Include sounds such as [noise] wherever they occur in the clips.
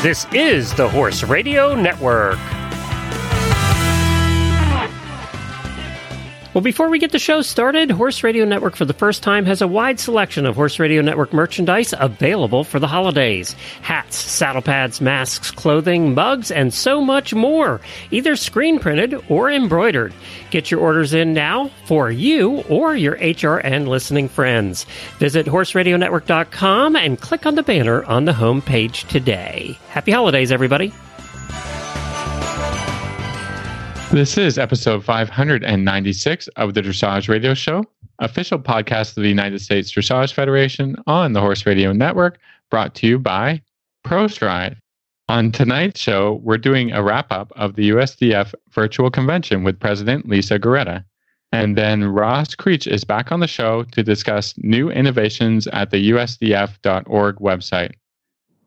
This is the Horse Radio Network. Well, before we get the show started, Horse Radio Network for the first time has a wide selection of Horse Radio Network merchandise available for the holidays hats, saddle pads, masks, clothing, mugs, and so much more, either screen printed or embroidered. Get your orders in now for you or your HRN listening friends. Visit horseradionetwork.com and click on the banner on the home page today. Happy holidays, everybody. This is episode 596 of the Dressage Radio Show, official podcast of the United States Dressage Federation on the Horse Radio Network, brought to you by ProStride. On tonight's show, we're doing a wrap up of the USDF virtual convention with President Lisa Gorretta. And then Ross Creech is back on the show to discuss new innovations at the USDF.org website.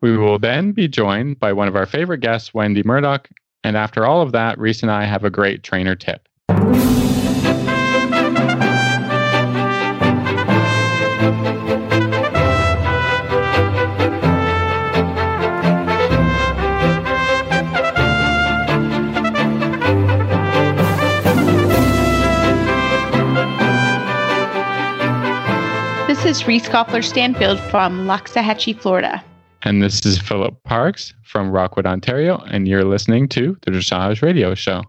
We will then be joined by one of our favorite guests, Wendy Murdoch, and after all of that, Reese and I have a great trainer tip. This is Reese Koffler Stanfield from Loxahatchee, Florida. And this is Philip Parkes from Rockwood, Ontario, and you're listening to the Dressage Radio Show.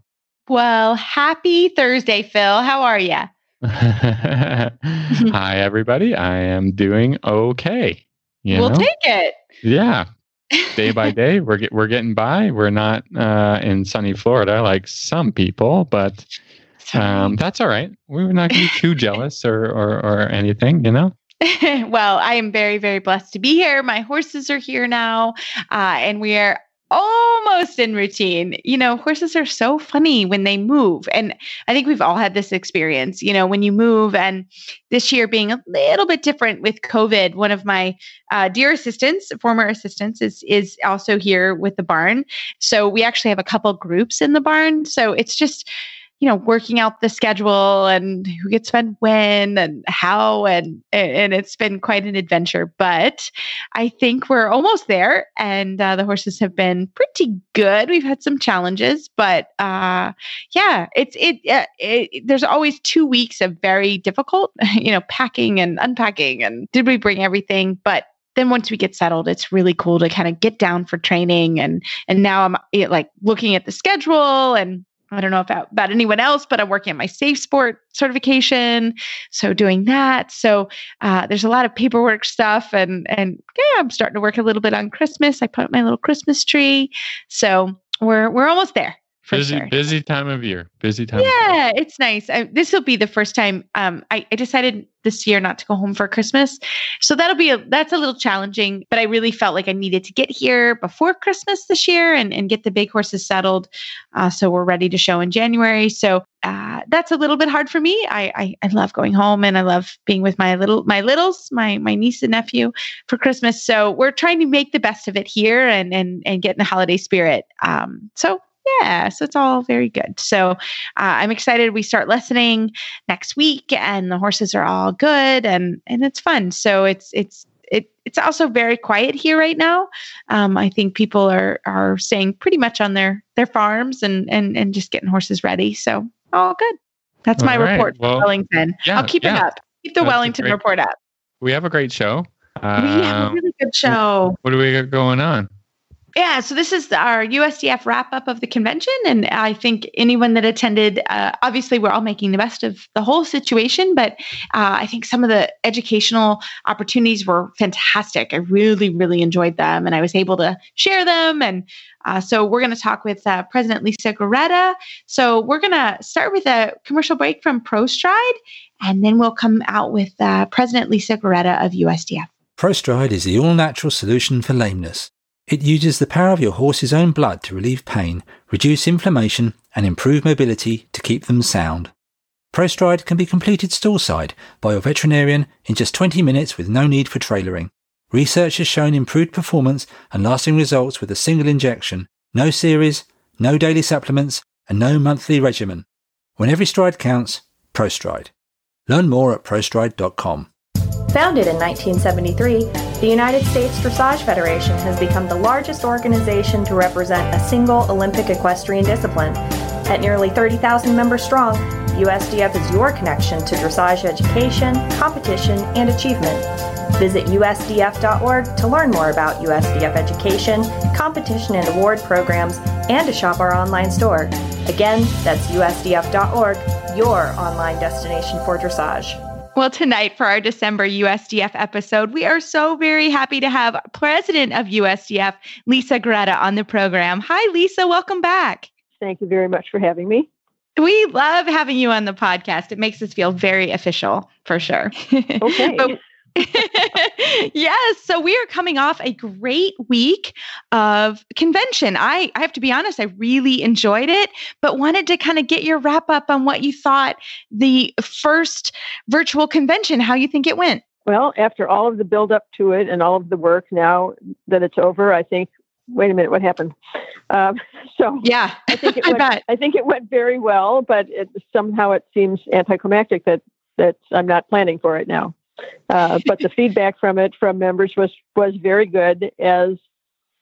Well, happy Thursday, Phil. How are you? [laughs] Hi, everybody. I am doing okay. You we'll know? take it. Yeah. [laughs] Day by day, we're get, we're getting by. We're not uh, in sunny Florida like some people, but um, that's all right. We're not going to be too jealous or, or or anything, you know. [laughs] well, I am very, very blessed to be here. My horses are here now, uh, and we are almost in routine. You know, horses are so funny when they move. And I think we've all had this experience, you know, when you move. And this year being a little bit different with COVID, one of my uh, dear assistants, former assistants, is, is also here with the barn. So we actually have a couple groups in the barn. So it's just, you know working out the schedule and who gets fed when and how and and it's been quite an adventure but i think we're almost there and uh, the horses have been pretty good. We've had some challenges but uh, yeah it's it, uh, it there's always two weeks of very difficult [laughs] you know packing and unpacking and did we bring everything? But then once we get settled it's really cool to kind of get down for training and and now i'm like looking at the schedule and I don't know about, about anyone else, but I'm working on my safe sport certification. So doing that. So uh, there's a lot of paperwork stuff and and yeah, I'm starting to work a little bit on Christmas. I put up my little Christmas tree. So we're we're almost there busy sure. busy time of year busy time yeah it's nice. This will be the first time um, I, I, decided this year not to go home for christmas. So that'll be a that's a little challenging but i really felt like i needed to get here before christmas this year and, and get the big horses settled uh, so we're ready to show in january. So uh, that's a little bit hard for me. I, I, I love going home and i love being with my little my littles my my niece and nephew for christmas. So we're trying to make the best of it here and and and get in the holiday spirit. Um, so yeah, so it's all very good. So uh, I'm excited. We start listening next week, and the horses are all good, and and it's fun. So it's it's it, it's also very quiet here right now. Um, I think people are are staying pretty much on their their farms and and and just getting horses ready. So all good. That's all my right. report well, Wellington. Yeah, I'll keep yeah. it up. Keep the That's Wellington great, report up. We have a great show. Um, we have a um, really good show. What do we got going on? Yeah, so this is our USDF wrap up of the convention. And I think anyone that attended, uh, obviously, we're all making the best of the whole situation, but uh, I think some of the educational opportunities were fantastic. I really, really enjoyed them and I was able to share them. And uh, so we're going to talk with uh, President Lisa Gorretta. So we're going to start with a commercial break from ProStride, and then we'll come out with uh, President Lisa Gorretta of USDF. ProStride is the all natural solution for lameness. It uses the power of your horse's own blood to relieve pain, reduce inflammation, and improve mobility to keep them sound. ProStride can be completed stallside by your veterinarian in just 20 minutes with no need for trailering. Research has shown improved performance and lasting results with a single injection, no series, no daily supplements, and no monthly regimen. When every stride counts, ProStride. Learn more at prostride.com. Founded in 1973, the United States Dressage Federation has become the largest organization to represent a single Olympic equestrian discipline. At nearly 30,000 members strong, USDF is your connection to dressage education, competition, and achievement. Visit usdf.org to learn more about USDF education, competition and award programs, and to shop our online store. Again, that's usdf.org, your online destination for dressage. Well, tonight for our December USDF episode, we are so very happy to have President of USDF, Lisa Gorretta, on the program. Hi, Lisa. Welcome back. Thank you very much for having me. We love having you on the podcast. It makes us feel very official for sure. Okay. [laughs] but, [laughs] yes. So we are coming off a great week of convention. I, I have to be honest, I really enjoyed it, but wanted to kind of get your wrap up on what you thought the first virtual convention, how you think it went. Well, after all of the build up to it and all of the work, now that it's over, I think. Wait a minute, what happened? Um, [laughs] so yeah, I think it [laughs] went, I, I think it went very well, but it, somehow it seems anticlimactic that that I'm not planning for it now. Uh, but the feedback from it from members was was very good as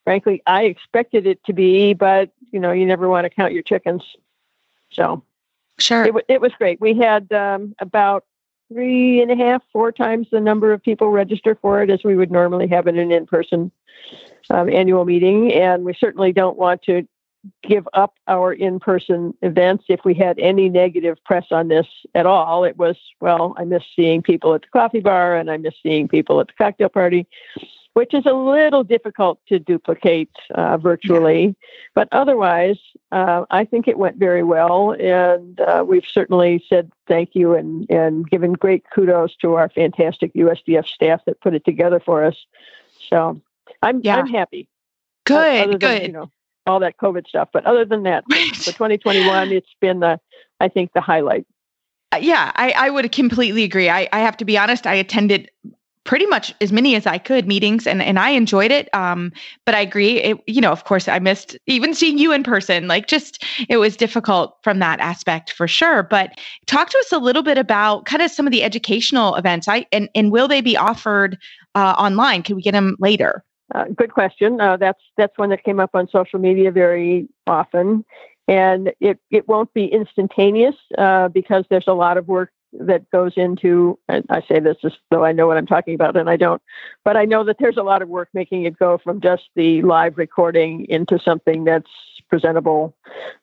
frankly i expected it to be but you know you never want to count your chickens. So sure. it, it was great. We had um, about three and a half four times the number of people register for it as we would normally have in an in-person um, annual meeting and we certainly don't want to give up our in-person events if we had any negative press on this at all. It was well i miss seeing people at the coffee bar and i miss seeing people at the cocktail party which is a little difficult to duplicate uh, virtually. Yeah. but otherwise uh, i think it went very well and uh, we've certainly said thank you and, and given great kudos to our fantastic usdf staff that put it together for us. So i'm, yeah. I'm happy. Good good you know, all that COVID stuff. But other than that, right. for 2021, it's been the, I think, the highlight. Uh, yeah, I, I would completely agree. I, I have to be honest, I attended pretty much as many as I could meetings and, and I enjoyed it. Um, but I agree, it, you know, of course I missed even seeing you in person, like just, it was difficult from that aspect for sure. But talk to us a little bit about kind of some of the educational events I, and, and will they be offered uh, online? Can we get them later? Uh, good question. Uh, that's that's one that came up on social media very often, and it it won't be instantaneous uh, because there's a lot of work that goes into. And I say this as though I know what I'm talking about, and I don't, but I know that there's a lot of work making it go from just the live recording into something that's presentable.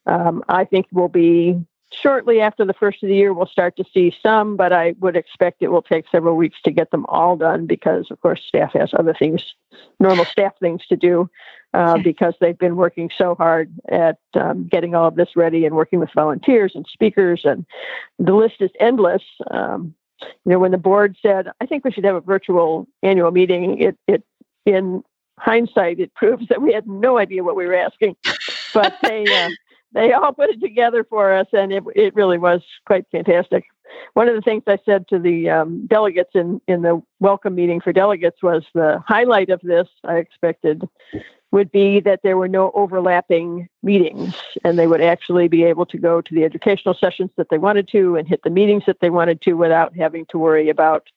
Um, I think will be shortly after the first of the year, we'll start to see some, but I would expect it will take several weeks to get them all done because, of course, staff has other things, normal staff things to do uh, because they've been working so hard at um, getting all of this ready and working with volunteers and speakers, and the list is endless. Um, you know, when the board said, "I think we should have a virtual annual meeting," it it in hindsight, it [laughs] proves that we had no idea what we were asking, but they. Uh, they all put it together for us, and it it really was quite fantastic. One of the things I said to the um, delegates in in the welcome meeting for delegates was the highlight of this. I expected would be that there were no overlapping meetings and they would actually be able to go to the educational sessions that they wanted to and hit the meetings that they wanted to without having to worry about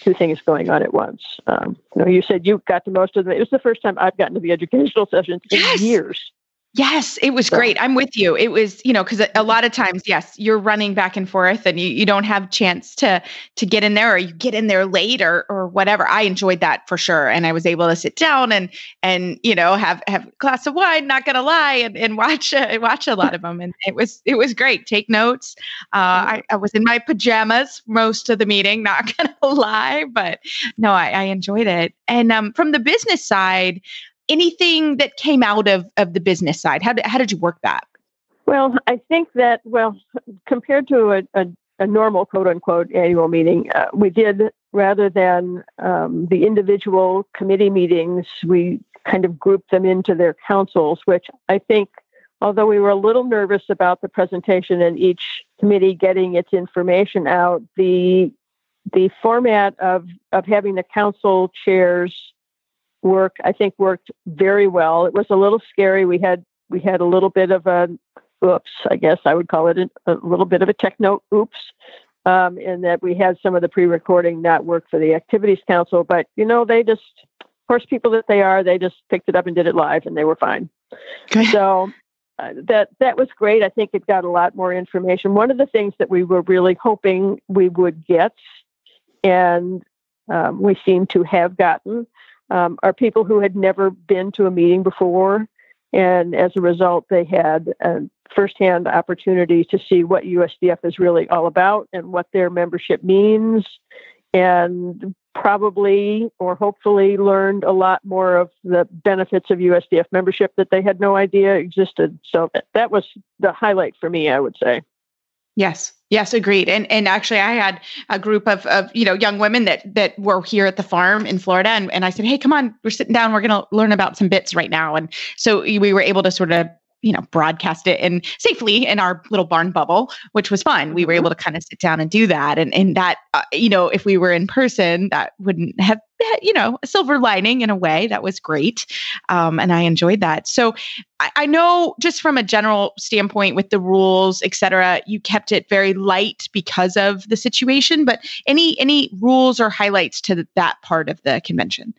two things going on at once. Um, you know, you said you got to most of them. It was the first time I've gotten to the educational sessions in yes. years. Yes, it was great. I'm with you. It was, you know, because a, a, lot of times, yes, you're running back and forth and you, you don't have chance to to get in there or you get in there late or or whatever. I enjoyed that for sure. And I was able to sit down and and you know have have a glass of wine, not gonna lie, and, and watch uh, watch a lot of them. And it was it was great. Take notes. Uh, I, I was in my pajamas most of the meeting, [laughs] not gonna lie, but no, I, I enjoyed it. And um, from the business side, anything that came out of, of the business side? How did, how did you work that? Well, I think that, well, compared to a, a, a normal quote unquote annual meeting, uh, we did rather than um, the individual committee meetings, we kind of grouped them into their councils, which I think, although we were a little nervous about the presentation and each committee getting its information out, the the format of of having the council chairs work I think worked very well. It was a little scary. We had we had a little bit of a oops, I guess I would call it a, a little bit of a techno oops um, and that we had some of the pre-recording not work for the activities council. But you know, they just, of course, people that they are, they just picked it up and did it live, and they were fine. Good. So uh, that that was great. I think it got a lot more information. One of the things that we were really hoping we would get, and um, we seem to have gotten, um, are people who had never been to a meeting before, and as a result, they had a firsthand opportunity to see what USDF is really all about and what their membership means, and probably or hopefully learned a lot more of the benefits of USDF membership that they had no idea existed. So that was the highlight for me, I would say. Yes. Yes, agreed. And and actually I had a group of of you know young women that that were here at the farm in Florida and, and I said, Hey, come on, we're sitting down, we're gonna learn about some bits right now. And so we were able to sort of you know broadcast it and safely in our little barn bubble which was fun. We were able to kind of sit down and do that. And and that uh, you know if we were in person that wouldn't have you know a silver lining in a way. That was great. Um, and i enjoyed that. So I, I know just from a general standpoint with the rules et cetera you kept it very light because of the situation but any any rules or highlights to that part of the convention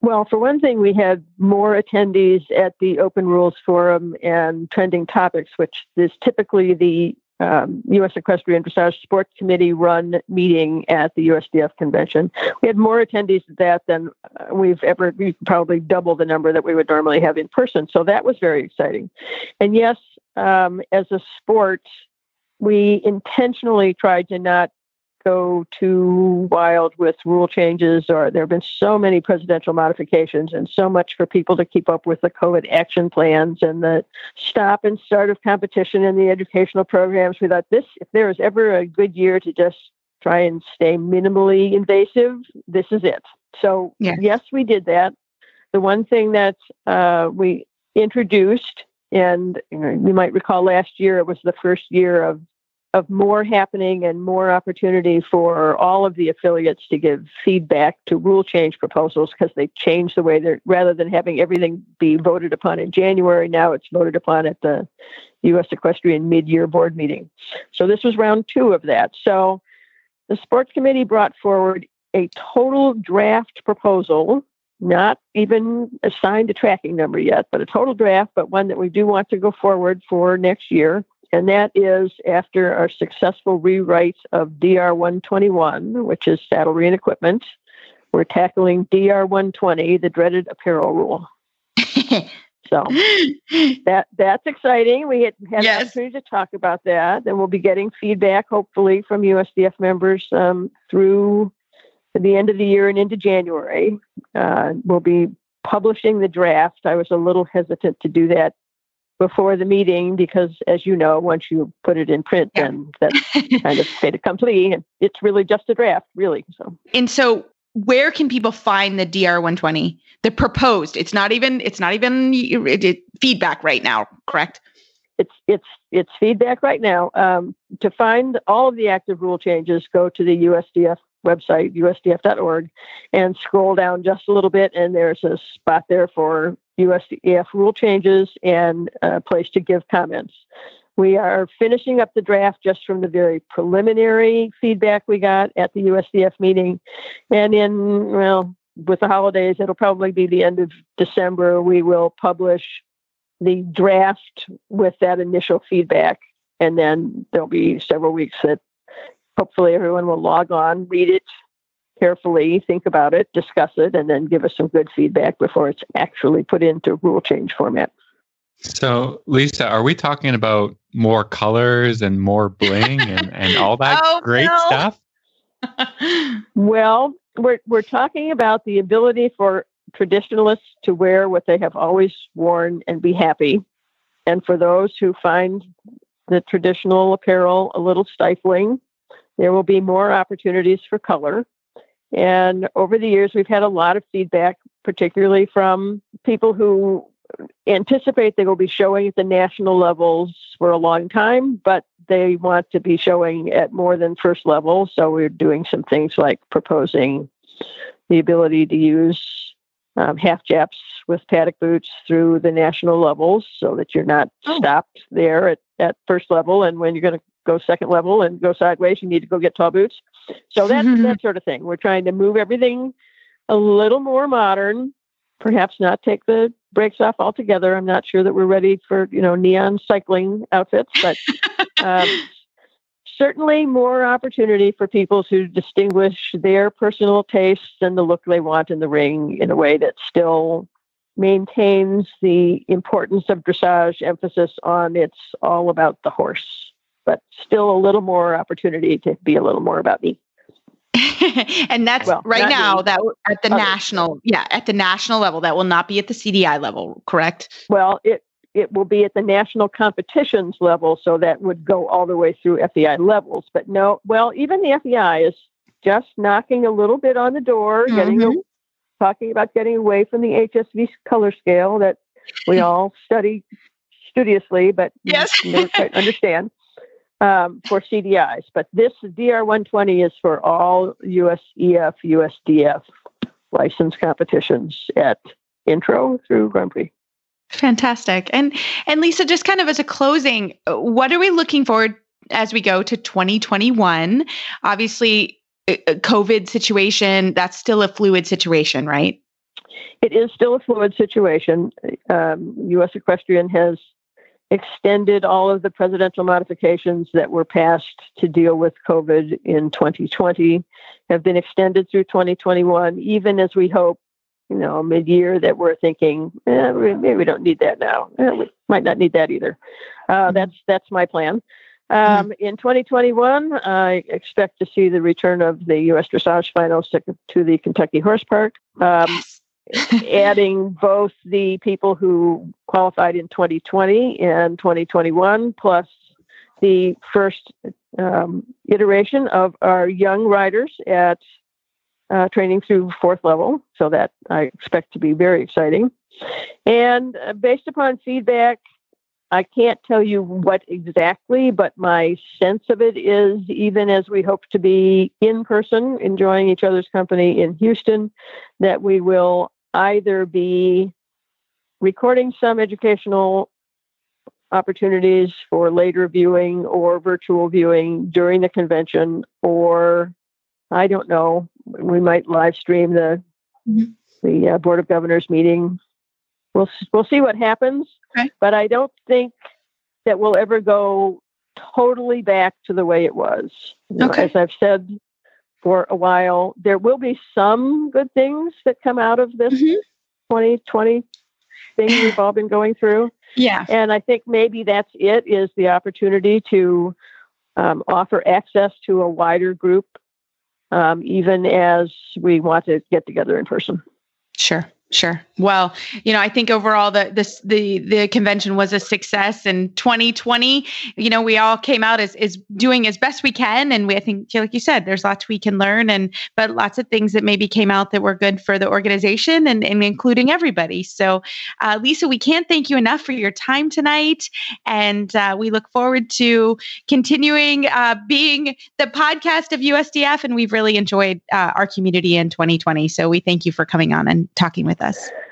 well, for one thing, we had more attendees at the Open Rules Forum and Trending Topics, which is typically the um, U.S. Equestrian Dressage Sports Committee run meeting at the USDF convention. We had more attendees at that than uh, we've ever, we probably double the number that we would normally have in person. So that was very exciting. And yes, um, as a sport, we intentionally tried to not go too wild with rule changes or there have been so many presidential modifications and so much for people to keep up with the COVID action plans and the stop and start of competition in the educational programs. We thought this, if there is ever a good year to just try and stay minimally invasive, this is it. So, Yeah. yes, we did that. The one thing that uh, we introduced, and you, know, you might recall last year, it was the first year of of more happening and more opportunity for all of the affiliates to give feedback to rule change proposals because they changed the way they're rather than having everything be voted upon in January, now it's voted upon at the U.S. Equestrian mid-year board meeting. So this was round two of that. So the sports committee brought forward a total draft proposal, not even assigned a tracking number yet, but a total draft, but one that we do want to go forward for next year and that is after our successful rewrite of DR 121, which is saddlery and equipment. We're tackling DR 120, the dreaded apparel rule. [laughs] So that that's exciting. We had, had Yes. an opportunity to talk about that, and we'll be getting feedback hopefully from USDF members um, through the end of the year and into January. Uh, we'll be publishing the draft. I was a little hesitant to do that before the meeting because, as you know, once you put it in print, Yeah. then that's [laughs] kind of fait accompli, and it's really just a draft, really. So. and so where can people find the DR 120 the proposed it's not even it's not even it, it- feedback right now correct it's it's it's feedback right now. Um, to find all of the active rule changes, go to the USDF website, usdf.org, and scroll down just a little bit, and there's a spot there for USDF rule changes and a place to give comments. We are finishing up the draft just from the very preliminary feedback we got at the USDF meeting, and in well. With the holidays, it'll probably be the end of December. We will publish the draft with that initial feedback. And then there'll be several weeks that hopefully everyone will log on, read it carefully, think about it, discuss it, and then give us some good feedback before it's actually put into rule change format. So, Lisa, are we talking about more colors and more [laughs] bling and, and all that Oh, great no. stuff? [laughs] Well, we're, we're talking about the ability for traditionalists to wear what they have always worn and be happy. And for those who find the traditional apparel a little stifling, there will be more opportunities for color. And over the years, we've had a lot of feedback, particularly from people who anticipate they will be showing at the national levels for a long time, but they want to be showing at more than first level. So we're doing some things like proposing the ability to use um, half chaps with paddock boots through the national levels so that you're not Oh. stopped there at, at first level. And when you're going to go second level and go sideways, you need to go get tall boots. So that's [laughs] that sort of thing. We're trying to move everything a little more modern, perhaps not take the brakes off altogether. I'm not sure that we're ready for you know neon cycling outfits, but um, [laughs] certainly more opportunity for people to distinguish their personal tastes and the look they want in the ring in a way that still maintains the importance of dressage emphasis on it's all about the horse but still a little more opportunity to be a little more about me. [laughs] And that's well, right now me. that at the national yeah at the national level that will not be at the cdi level correct? Well it it will be at the national competitions level so that would go all the way through fei levels. But no well even the fei is just knocking a little bit on the door mm-hmm. getting a, talking about getting away from the hsv color scale that we [laughs] all study studiously but yes. never quite [laughs] understand um, for CDIs, but this DR120 is for all USEF, USDF license competitions at intro through Grand Prix. Fantastic. And and Lisa, just kind of as a closing, what are we looking forward as we go to 2021? Obviously, COVID situation, that's still a fluid situation, right? It is still a fluid situation. Um, U.S. Equestrian has extended all of the presidential modifications that were passed to deal with COVID in 2020 have been extended through 2021, even as we hope, you know, mid year that we're thinking, eh, maybe we don't need that now. Eh, we might not need that either. Uh, mm-hmm. That's that's my plan. Um, mm-hmm. In 2021, I expect to see the return of the U.S. Dressage Finals to, to the Kentucky Horse Park. Um, yes adding both the people who qualified in 2020 and 2021, plus the first um, iteration of our young riders at uh, training through fourth level. So that I expect to be very exciting. And uh, based upon feedback, I can't tell you what exactly, but my sense of it is even as we hope to be in person, enjoying each other's company in Houston, that we will either be recording some educational opportunities for later viewing or virtual viewing during the convention, or I don't know, we might live stream the mm-hmm. the uh, board of governors meeting. We'll we'll see what happens, okay. but I don't think that we'll ever go totally back to the way it was. Okay. As I've said for a while. There will be some good things that come out of this mm-hmm. 2020 thing we've all been going through. [laughs] Yeah. And I think maybe that's it is the opportunity to um, offer access to a wider group, um, even as we want to get together in person. Sure. Sure. Well, you know, I think overall the this the the convention was a success in 2020. You know, we all came out as is doing as best we can, and we I think like you said, there's lots we can learn, and but lots of things that maybe came out that were good for the organization and, and including everybody. So, uh, Lisa, we can't thank you enough for your time tonight, and uh, we look forward to continuing uh, being the podcast of USDF, and we've really enjoyed uh, our community in 2020. So we thank you for coming on and talking with with us.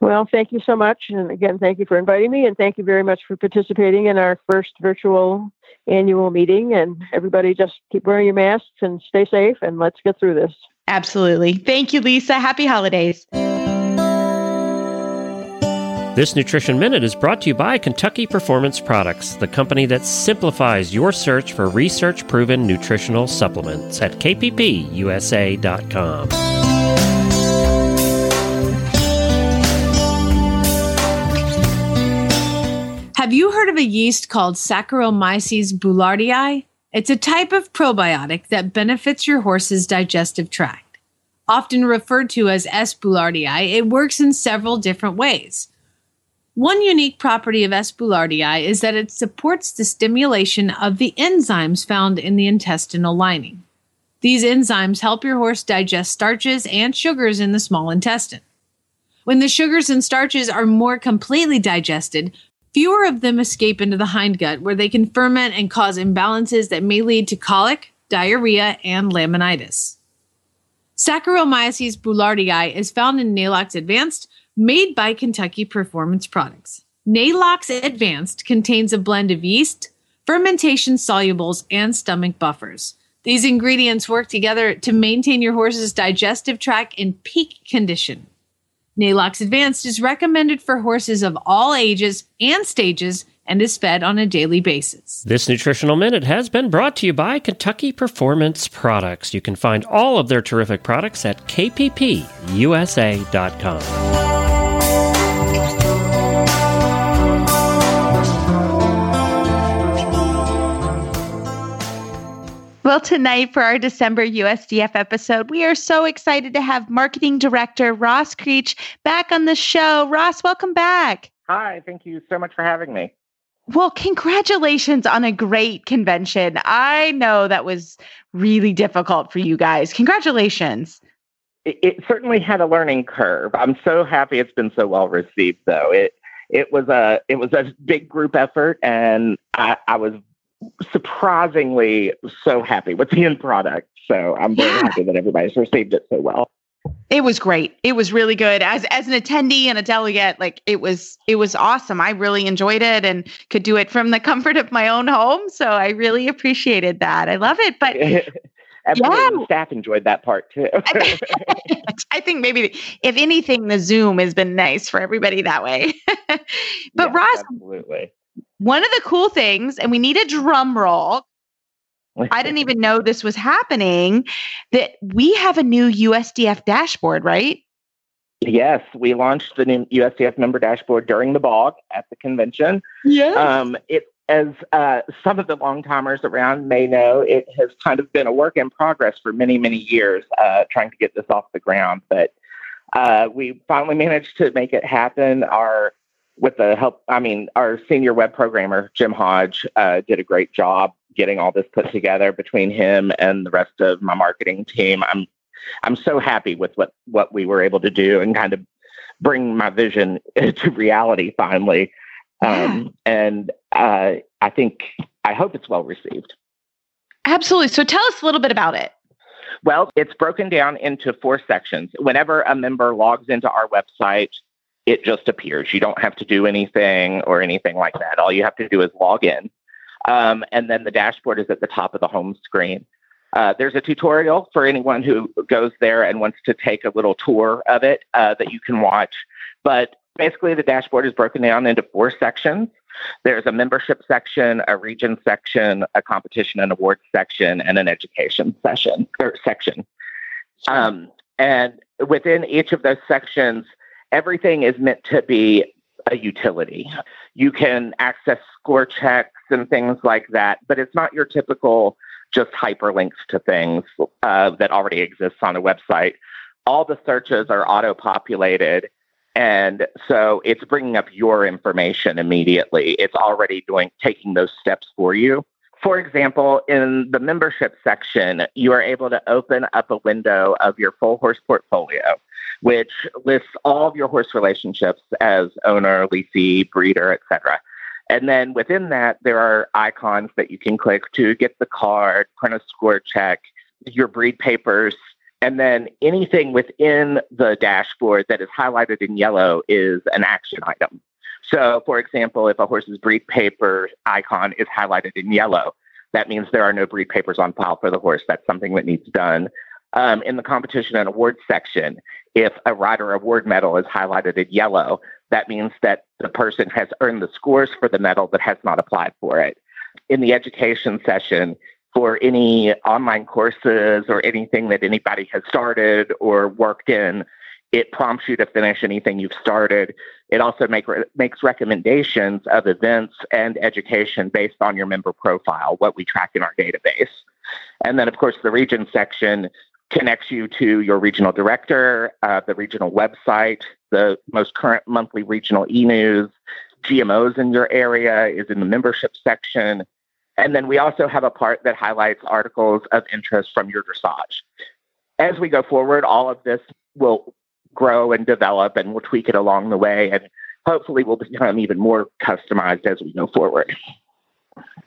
Well, thank you so much. And again, thank you for inviting me. And thank you very much for participating in our first virtual annual meeting. And everybody just keep wearing your masks and stay safe. And let's get through this. Absolutely. Thank you, Lisa. Happy holidays. This Nutrition Minute is brought to you by Kentucky Performance Products, the company that simplifies your search for research proven nutritional supplements at kppusa.com. Have you heard of a yeast called Saccharomyces boulardii? It's a type of probiotic that benefits your horse's digestive tract. Often referred to as S. boulardii, it works in several different ways. One unique property of S. boulardii is that it supports the stimulation of the enzymes found in the intestinal lining. These enzymes help your horse digest starches and sugars in the small intestine. When the sugars and starches are more completely digested, Fewer of them escape into the hindgut, where they can ferment and cause imbalances that may lead to colic, diarrhea, and laminitis. Saccharomyces boulardii is found in Neigh-Lox Advanced, made by Kentucky Performance Products. Neigh-Lox Advanced contains a blend of yeast, fermentation solubles, and stomach buffers. These ingredients work together to maintain your horse's digestive tract in peak condition. Neigh-Lox Advanced is recommended for horses of all ages and stages and is fed on a daily basis. This nutritional minute has been brought to you by Kentucky Performance Products. You can find all of their terrific products at kppusa.com. Well, tonight for our December USDF episode, we are so excited to have Marketing Director Ross Creech back on the show. Ross, welcome back. Hi, thank you so much for having me. Well, congratulations on a great convention. I know that was really difficult for you guys. Congratulations. It, it certainly had a learning curve. I'm so happy it's been so well received, though. It it was a it was a big group effort, and I, I was surprisingly so happy with the end product. So I'm very yeah. happy that everybody's received it so well. It was great. It was really good. As as an attendee and a delegate, like it was it was awesome. I really enjoyed it and could do it from the [laughs] comfort of my own home. So I really appreciated that. I love it. But [laughs] yeah. staff enjoyed that part too. [laughs] I think maybe if anything, the Zoom has been nice for everybody that way. but yeah, Ross, absolutely one of the cool things, and we need a drum roll. [laughs] I didn't even know this was happening. That we have a new USDF dashboard, right? Yes, we launched the new USDF member dashboard during the BOG at the convention. Yeah. Um, it, as uh, some of the long timers around may know, it has kind of been a work in progress for many, many years, uh, trying to get this off the ground. But uh, we finally managed to make it happen. Our with the help, I mean, our senior web programmer, Jim Hodge, uh, did a great job getting all this put together between him and the rest of my marketing team. I'm I'm so happy with what what we were able to do and kind of bring my vision [laughs] to reality finally. Um, and uh, I think I hope it's well received. Absolutely. So tell us a little bit about it. Well, it's broken down into four sections. Whenever a member logs into our website, it just appears. You don't have to do anything or anything like that. All you have to do is log in. Um, and then the dashboard is at the top of the home screen. Uh, there's a tutorial for anyone who goes there and wants to take a little tour of it uh, that you can watch. But basically, the dashboard is broken down into four sections. There's a membership section, a region section, a competition and awards section, and an education session or section. Um, and within each of those sections, everything is meant to be a utility. You can access score checks and things like that, but it's not your typical just hyperlinks to things uh, that already exists on a website. All the searches are auto populated. And so it's bringing up your information immediately. It's already doing taking those steps for you. For example, in the membership section, you are able to open up a window of your full horse portfolio which lists all of your horse relationships as owner, leasee, breeder, etc. And then within that, there are icons that you can click to get the card, print a score check, your breed papers, and then anything within the dashboard that is highlighted in yellow is an action item. So, for example, if a horse's breed paper icon is highlighted in yellow, that means there are no breed papers on file for the horse. That's something that needs done. Um, in the competition and awards section, if a rider award medal is highlighted in yellow, that means that the person has earned the scores for the medal but has not applied for it. In the education session, for any online courses or anything that anybody has started or worked in, it prompts you to finish anything you've started. It also make, makes recommendations of events and education based on your member profile, what we track in our database. And then, of course, the region section connects you to your regional director, uh, the regional website, the most current monthly regional e news, GMOs in your area is in the membership section. And then we also have a part that highlights articles of interest from your dressage. As we go forward, all of this will grow and develop and we'll tweak it along the way and hopefully we'll become even more customized as we go forward.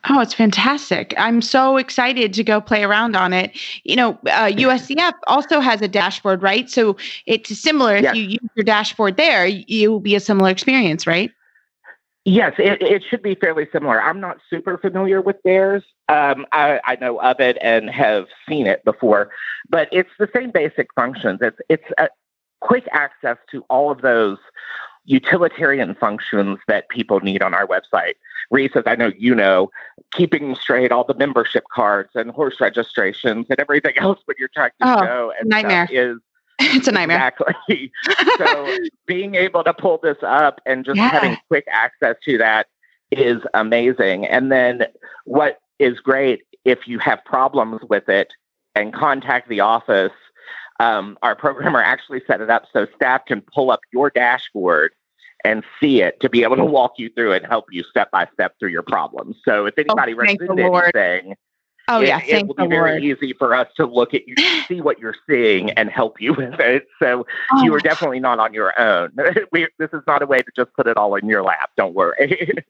Oh, it's fantastic. I'm so excited to go play around on it. You know, uh, USEF also has a dashboard, right? So it's similar. If yes. you use your dashboard there, you will be a similar experience, right? Yes, it, it should be fairly similar. I'm not super familiar with theirs. Um, I, I know of it and have seen it before, but it's the same basic functions. It's it's a quick access to all of those utilitarian functions that people need on our website. Reese, as I know you know, keeping straight all the membership cards and horse registrations and everything [laughs] else when you're trying to Oh, go and nightmare. is [laughs] it's a nightmare. Exactly. [laughs] so being able to pull this up and just Yeah. having quick access to that is amazing. And then what is great if you have problems with it and contact the office, um, our programmer actually set it up so staff can pull up your dashboard and see it to be able to walk you through and help you step by step through your problems. So if anybody runs thank the into anything, Oh it, yeah, it will be very Lord. easy for us to look at you, [sighs] see what you're seeing, and help you [laughs] with it. So Oh, you are definitely not on your own. [laughs] we, this is not a way to just put it all in your lap. Don't worry. [laughs]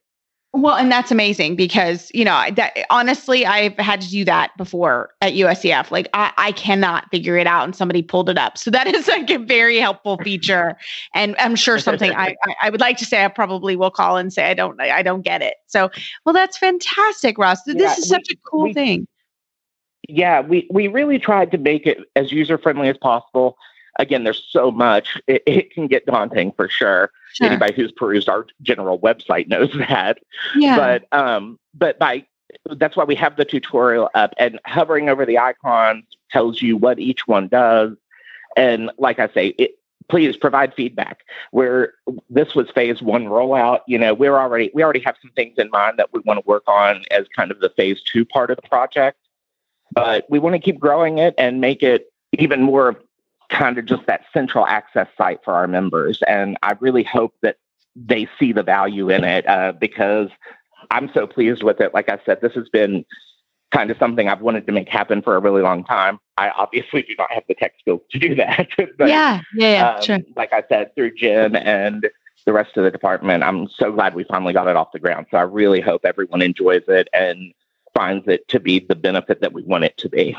Well, and that's amazing because you know that honestly, I've had to do that before at USEF. Like I, I cannot figure it out, and somebody pulled it up. So that is like a very helpful feature, and I'm sure something I, I I would like to say I probably will call and say I don't I don't get it. So well, that's fantastic, Ross. This Yeah, is we- such a cool we- thing. yeah, we, we really tried to make it as user friendly as possible. Again, there's so much, it, it can get daunting for sure. Sure. Anybody who's perused our general website knows [laughs] that. Yeah. but um but by that's why we have the tutorial up and hovering over the icons tells you what each one does and like i say it please provide feedback where this was phase one rollout you know we're already we already have some things in mind that we want to work on as kind of the phase two part of the project but we want to keep growing it and make it even more kind of just that central access site for our members and i really hope that they see the value in it uh, because I'm so pleased with it. Like I said, this has been kind of something I've wanted to make happen for a really long time. I obviously do not have the tech skills to do that. [laughs] but, yeah, yeah, yeah, um, sure. Like I said, through Jen and the rest of the department, I'm so glad we finally got it off the ground. So I really hope everyone enjoys it and finds it to be the benefit that we want it to be.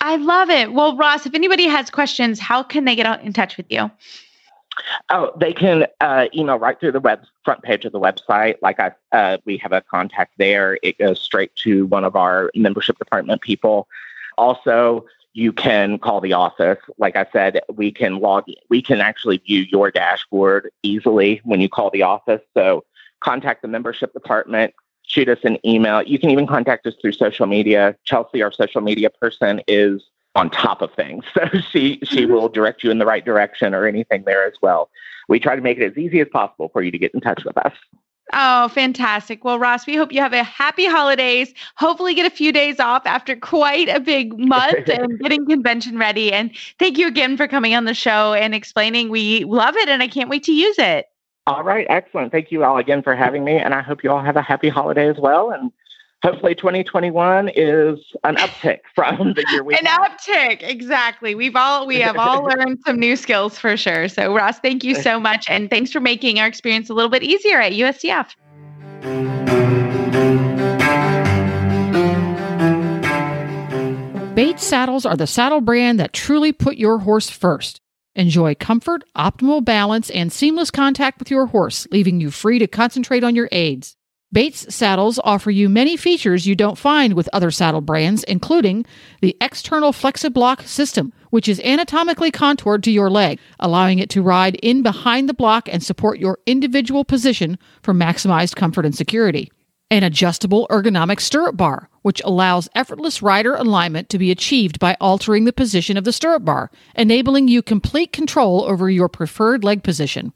I love it. Well, Ross, if anybody has questions, how can they get in touch with you? Oh, they can uh, email right through the web front page of the website. Like I, uh, we have a contact there. It goes straight to one of our membership department people. Also, you can call the office. Like I said, we can log. We can actually view your dashboard easily when you call the office. So contact the membership department. Shoot us an email. You can even contact us through social media. Chelsea, our social media person, is on top of things. [laughs] So she she will mm-hmm. direct you in the right direction or anything there as well. We try to make it as easy as possible for you to get in touch with us. Oh, fantastic. Well, Ross, we hope you have a happy holidays. Hopefully, get a few days off after quite a big month [laughs] and getting convention ready. And thank you again for coming on the show and explaining. We love it and I can't wait to use it. All right, excellent. Thank you all again for having me, and I hope you all have a happy holiday as well. And hopefully, 2021 is an uptick [laughs] from the year we An had. uptick. Exactly. We've all, we have all [laughs] learned some new skills for sure. So, Ross, thank you so much. And thanks for making our experience a little bit easier at USDF. Bates saddles are the saddle brand that truly put your horse first. Enjoy comfort, optimal balance, and seamless contact with your horse, leaving you free to concentrate on your aids. Bates saddles offer you many features you don't find with other saddle brands, including the external FlexiBlock system, which is anatomically contoured to your leg, allowing it to ride in behind the block and support your individual position for maximized comfort and security. An adjustable ergonomic stirrup bar, which allows effortless rider alignment to be achieved by altering the position of the stirrup bar, enabling you complete control over your preferred leg position.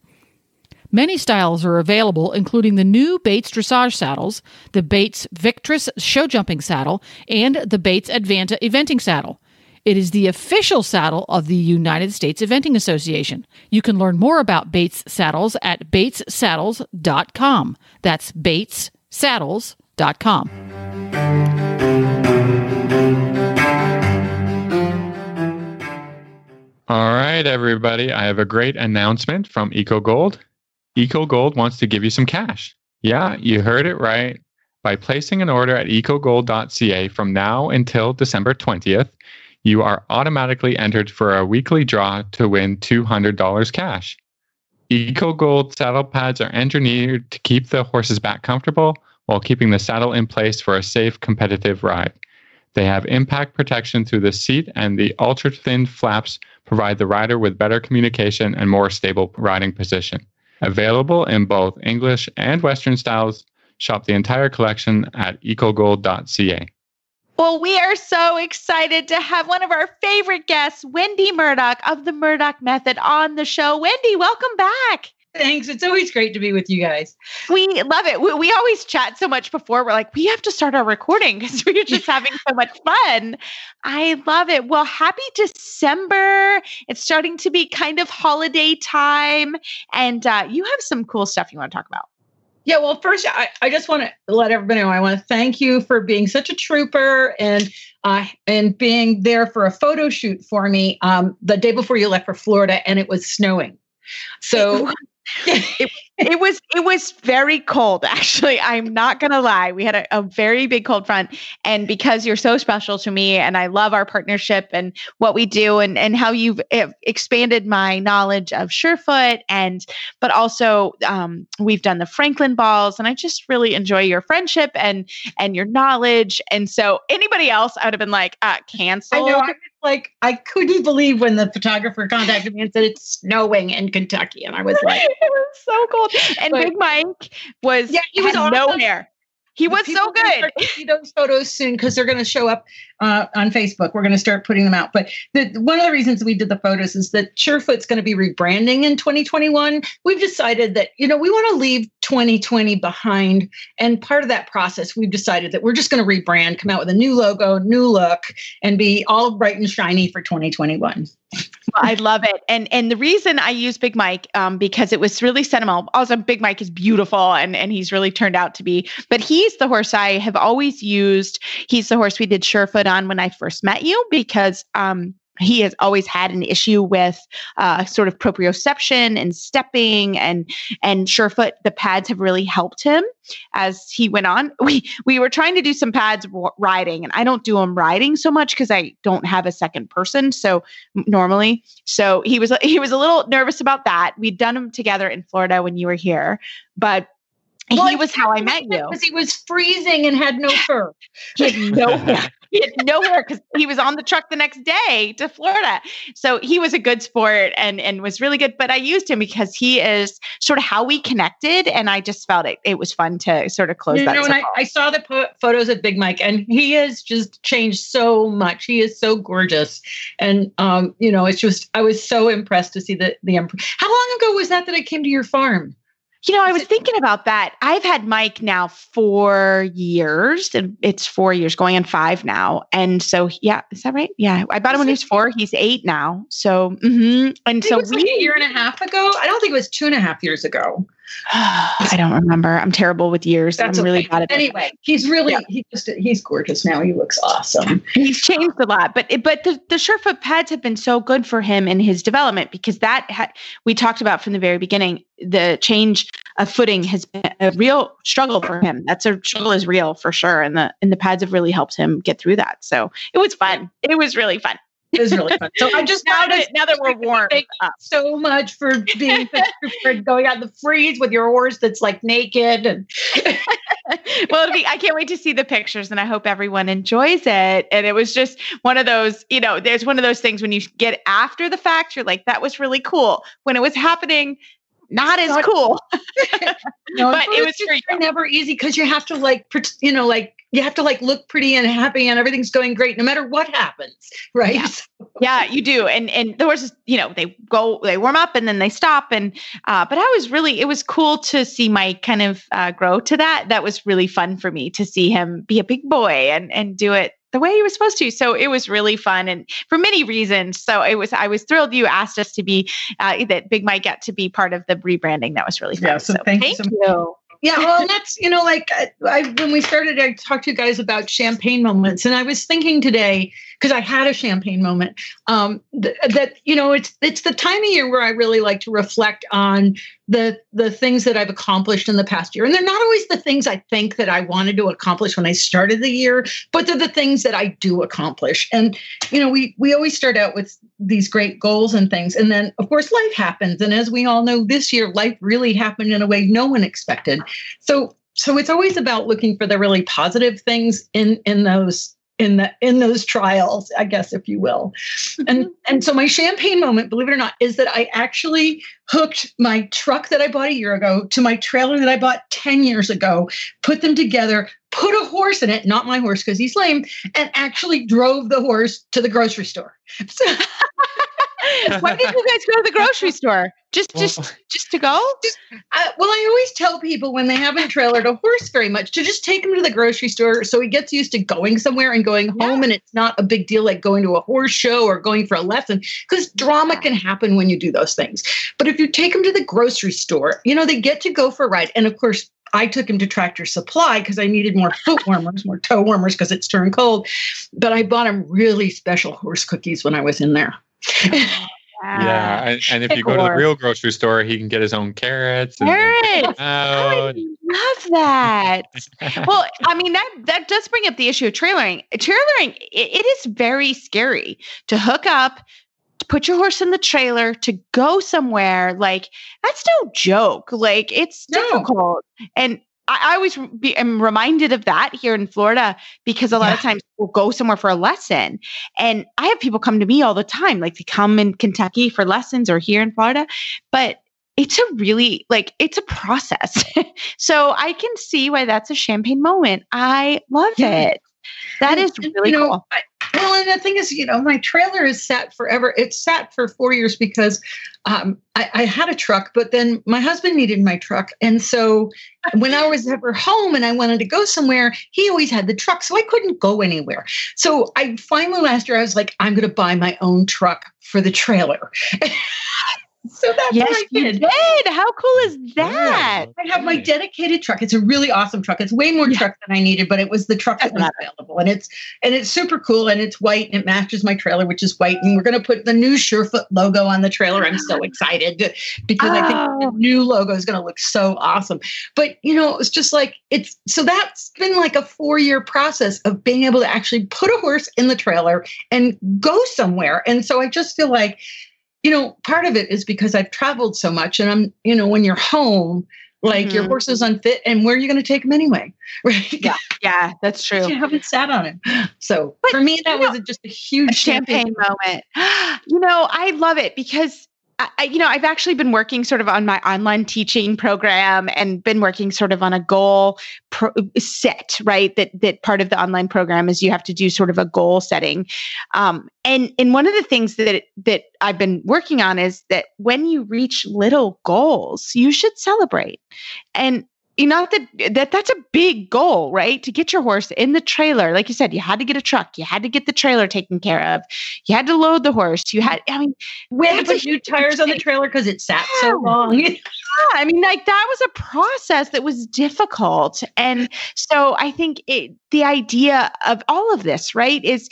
Many styles are available, including the new Bates dressage saddles, the Bates Victress show jumping saddle, and the Bates Advanta eventing saddle. It is the official saddle of the United States Eventing Association. You can learn more about Bates saddles at batessaddles.com. That's batessaddles.com. All right, everybody. I have a great announcement from EcoGold. EcoGold wants to give you some cash. Yeah, you heard it right. By placing an order at ecogold.ca from now until December 20th, you are automatically entered for a weekly draw to win $200 cash. Eco Gold saddle pads are engineered to keep the horse's back comfortable while keeping the saddle in place for a safe, competitive ride. They have impact protection through the seat, and the ultra thin flaps provide the rider with better communication and more stable riding position. Available in both English and Western styles, shop the entire collection at ecogold.ca. Well, we are so excited to have one of our favorite guests, Wendy Murdoch of the Murdoch Method, on the show. Wendy, welcome back. Thanks. It's always great to be with you guys. We love it. We, we always chat so much before. We're like, we have to start our recording [laughs] because we're [laughs] just having so much fun. I love it. Well, happy December. It's starting to be kind of holiday time. And uh, you have some cool stuff you want to talk about. Yeah, well, first, I, I just want to let everybody know I want to thank you for being such a trooper and uh, and being there for a photo shoot for me um, the day before you left for Florida, and it was snowing. So it, it, was it was very cold actually i'm not gonna lie we had a, a, very big cold front and because you're so special to me and i love our partnership and what we do and and how you've eh, expanded my knowledge of surefoot and but also um, we've done the franklin balls and i just really enjoy your friendship and and your knowledge and so anybody else i would have been like uh cancel I know, like I couldn't believe when the photographer contacted me and said it's snowing in Kentucky, and I was like, [laughs] it was so cold. And but, Big Mike was yeah, he was awesome. no hair. He was so good. See those photos soon because they're going to show up uh, on Facebook. We're going to start putting them out. But the, one of the reasons we did the photos is that Surefoot's going to be rebranding in 2021. We've decided that you know we want to leave 2020 behind, and part of that process, we've decided that we're just going to rebrand, come out with a new logo, new look, and be all bright and shiny for 2021. I love it, and and the reason I use Big Mike um, because it was really sentimental. Also, Big Mike is beautiful, and and he's really turned out to be. But he's the horse I have always used. He's the horse we did Surefoot on when I first met you because um, he has always had an issue with uh, sort of proprioception and stepping and and surefoot. The pads have really helped him as he went on. [laughs] We we were trying to do some pads riding and i don't do them riding so much because i don't have a second person so normally. So he was he was a little nervous about that. We'd done them together in florida when you were here but well, he was how I met you because he was freezing and had no [laughs] fur. he had [laughs] no he had nowhere because he was on the truck the next day to Florida. So he was a good sport and and was really good. But I used him because he is sort of how we connected, and I just felt it it was fun to sort of close you that. Know, I, I, saw the po- photos of Big Mike, and he has just changed so much. He is so gorgeous, and um, you know, it's just I was so impressed to see the the. How long ago was that that I came to your farm? You know, I was thinking about that. I've had Mike now four years, and it's four years, going on five now. And so, yeah, is that right? Yeah, I bought him when he was four. He's eight now. So, mm-hmm. and so we, like a year and a half ago. I don't think it was two and a half years ago. [sighs] I don't remember. I'm terrible with years. That's I'm really bad at Anyway, he's really yeah. he just he's gorgeous now. He looks awesome. He's changed a lot, but but the the Surefoot pads have been so good for him in his development because that had, we talked about from the very beginning. The change of footing has been a real struggle for him. That's a struggle is real for sure, and the and the pads have really helped him get through that. So it was fun. It was really fun. It was really fun. So I just now that now that we're warm, thank you so much for being for going out in the freeze with your horse that's like naked and. [laughs] well, be, I can't wait to see the pictures, and I hope everyone enjoys it. And it was just one of those, you know, there's one of those things when you get after the fact, you're like, that was really cool. When it was happening, not as cool. [laughs] no, but it was just never easy because you have to like, you know, like you have to like look pretty and happy and everything's going great no matter what happens, right? Yeah, [laughs] yeah you do. And and the horses, you know, they go, they warm up and then they stop. And uh, but I was really, it was cool to see Mike kind of uh, grow to that. That was really fun for me to see him be a big boy and and do it the way he was supposed to. So it was really fun and for many reasons. So it was, I was thrilled you asked us to be, uh, that Big Mike got to be part of the rebranding. That was really fun. Yeah, so, so thank, thank, you. So you. Yeah, well, and that's you know, like I, I when we started, I talked to you guys about champagne moments, and I was thinking today because I had a champagne moment um, th- that you know it's it's the time of year where I really like to reflect on the the things that I've accomplished in the past year, and they're not always the things I think that I wanted to accomplish when I started the year, but they're the things that I do accomplish. And you know, we we always start out with these great goals and things, and then of course life happens, and as we all know, this year life really happened in a way no one expected. So so it's always about looking for the really positive things in in those in the in those trials i guess if you will. Mm-hmm. And and so my champagne moment believe it or not is that i actually hooked my truck that i bought a year ago to my trailer that i bought 10 years ago put them together put a horse in it not my horse because he's lame and actually drove the horse to the grocery store. [laughs] So Why did you guys go to the grocery [laughs] store? Just, just, just to go? Just, uh, well, I always tell people when they haven't trailered a horse very much to just take him to the grocery store so he gets used to going somewhere and going home, and it's not a big deal like going to a horse show or going for a lesson because drama can happen when you do those things. But if you take him to the grocery store, you know they get to go for a ride, and of course. I took him to Tractor Supply because I needed more foot warmers, more toe warmers because it's turned cold. But I bought him really special horse cookies when I was in there. [laughs] Yeah, and, and if you go to the real grocery store, he can get his own carrots. And, Carrots. [laughs] Oh, I love that. [laughs] well, I mean that that does bring up the issue of trailering. Trailering it, it is very scary to hook up, to put your horse in the trailer, to go somewhere. Like that's no joke. Like it's difficult, and I, I always be, am reminded of that here in Florida because a lot Yeah. of times we'll go somewhere for a lesson. And I have people come to me all the time, like they come in Kentucky for lessons or here in Florida. But it's a really like it's a process. [laughs] so I can see why that's a champagne moment. I love Yeah. it. That is really you know, cool. I, well, and the thing is, you know, my trailer is sat forever. It's sat for four years because um, I, I had a truck, but then my husband needed my truck, and so when I was ever home and I wanted to go somewhere, he always had the truck, so I couldn't go anywhere. So I finally last year I was like, I'm going to buy my own truck for the trailer. [laughs] so that's Yes, what I you did. did. How cool is that? I have my dedicated truck. It's a really awesome truck. It's way more truck than I needed, but it was the truck that was available, and it's and it's super cool, and it's white, and it matches my trailer, which is white. And we're going to put the new Surefoot logo on the trailer. I'm so [gasps] excited to- because I think oh. the new logo is going to look so awesome. But you know, it's just like it's so that's been like a four year process of being able to actually put a horse in the trailer and go somewhere. And so I just feel like you know, part of it is because I've traveled so much and I'm, you know, when you're home, like your Mhm. horse is unfit and where are you going to take him anyway? [laughs] Right. Yeah, yeah, that's true. You haven't sat on him. So for me, that was just a huge a champagne moment. [gasps] You know, I love it because I, you know I've actually been working sort of on my online teaching program and been working sort of on a goal pro- set. Right, that that part of the online program is you have to do sort of a goal setting, um, and and one of the things that that I've been working on is that when you reach little goals, you should celebrate, and you know that that that's a big goal right to get your horse in the trailer like you said you had to get a truck you had to get the trailer taken care of you had to load the horse you had i mean We had to put new tires on the trailer because it sat so long. [laughs] yeah, I mean, like that was a process that was difficult. And so I think it, the idea of all of this, right, is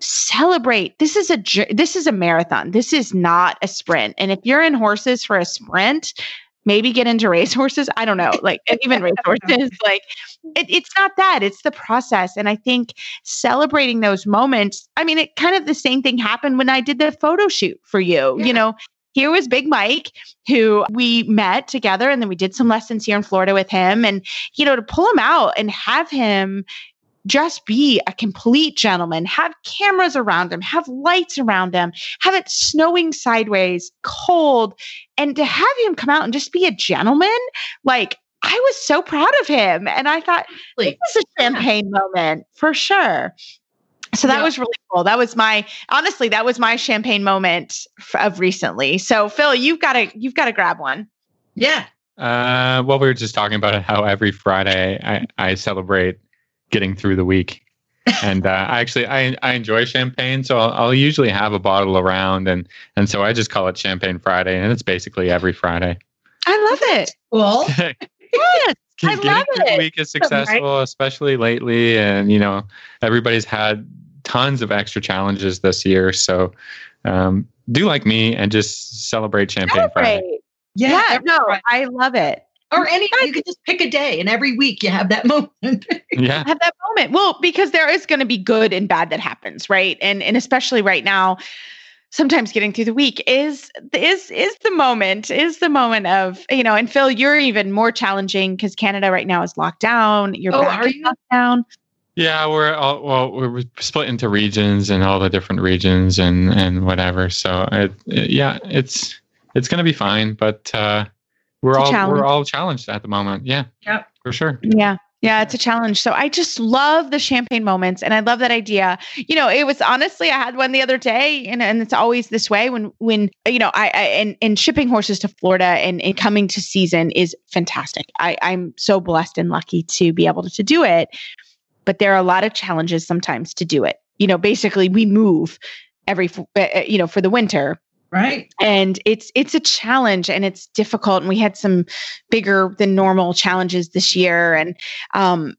celebrate. This is a this is a marathon. This is not a sprint. And if you're in horses for a sprint, maybe get into race horses. I don't know, like even [laughs] race horses. Like it, it's not that. It's the process. And I think celebrating those moments. I mean, it kind of the same thing happened when I did the photo shoot for you. You know, here was Big Mike, who we met together, and then we did some lessons here in Florida with him. And, you know, to pull him out and have him just be a complete gentleman, have cameras around him, have lights around him, have it snowing sideways, cold, and to have him come out and just be a gentleman, like, I was so proud of him. And I thought, this is a champagne moment for sure. So that Yeah. was really cool. That was my honestly, that was my champagne moment of recently. So Phil, you've got to you've got to grab one. Yeah. Uh, well, we were just talking about how every Friday I, I celebrate getting through the week. and uh, I actually I, I enjoy champagne, so I'll, I'll usually have a bottle around, and and so I just call it Champagne Friday, and it's basically every Friday. I love it. Well, [laughs] Yes, I love through the it. week is successful, especially lately. And, you know, everybody's had tons of extra challenges this year. So um, do like me and just celebrate Champagne Friday. Yeah, Yeah, no, Friday. I love it. Or any you could just pick a day, and every week you have that [laughs] moment. Yeah. have that moment. Well, because there is going to be good and bad that happens, right? And and especially right now, sometimes getting through the week is is is the moment is the moment of you know. And Phil, you're even more challenging because Canada right now is locked down. You're Oh, back are in you? lockdown. Yeah, we're all well. We're split into regions and all the different regions and and whatever. So it, it- yeah, it's it's gonna be fine. But uh, we're all challenge. we're all challenged at the moment. Yeah, Yep. for sure. Yeah. Yeah, it's a challenge. So I just love the champagne moments and I love that idea. You know, it was honestly I had one the other day and, and it's always this way when when you know, I, I and, and shipping horses to Florida and, and coming to season is fantastic. I, I'm so blessed and lucky to be able to, to do it. But there are a lot of challenges sometimes to do it. You know, basically we move every uh, uh, you know, for the winter right? and it's it's a challenge and it's difficult. And we had some bigger than normal challenges this year and um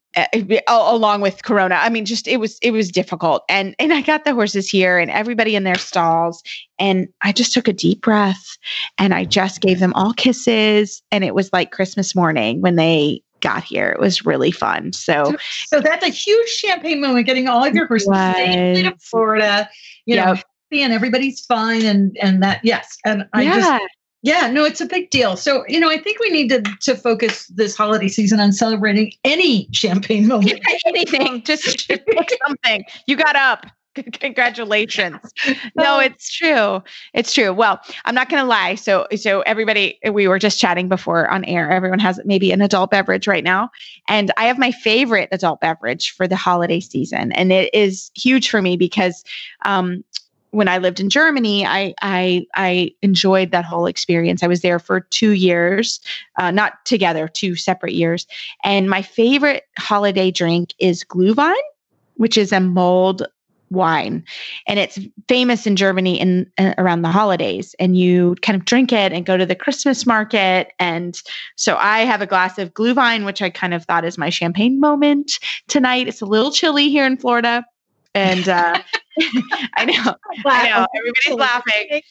along with corona. I mean just it was it was difficult. And and i got the horses here and everybody in their stalls. And i just took a deep breath and i just gave them all kisses. And it was like christmas morning when they got here. It was really fun. So So that's a huge champagne moment, getting all of your horses safely to Florida. You know, Yep. happy and everybody's fine, and and that yes, and I yeah just yeah, no, it's a big deal. So you know, I think we need to to focus this holiday season on celebrating any champagne [laughs] moment. anything just, [laughs] something. You got up. [laughs] Congratulations. No it's true. It's true. Well i'm not going to lie. So so everybody we were just chatting before on air. Everyone has maybe an adult beverage right now. And i have my favorite adult beverage for the holiday season. And it is huge for me because um when I lived in Germany, I I I enjoyed that whole experience. I was there for two years, uh, not together, two separate years. And my favorite holiday drink is Glühwein, which is a mulled wine, and it's famous in Germany in uh, around the holidays. And you kind of drink it and go to the Christmas market. And so I have a glass of Glühwein, which I kind of thought is my champagne moment tonight. It's a little chilly here in Florida, and uh, [laughs] I know, I know, everybody's laughing.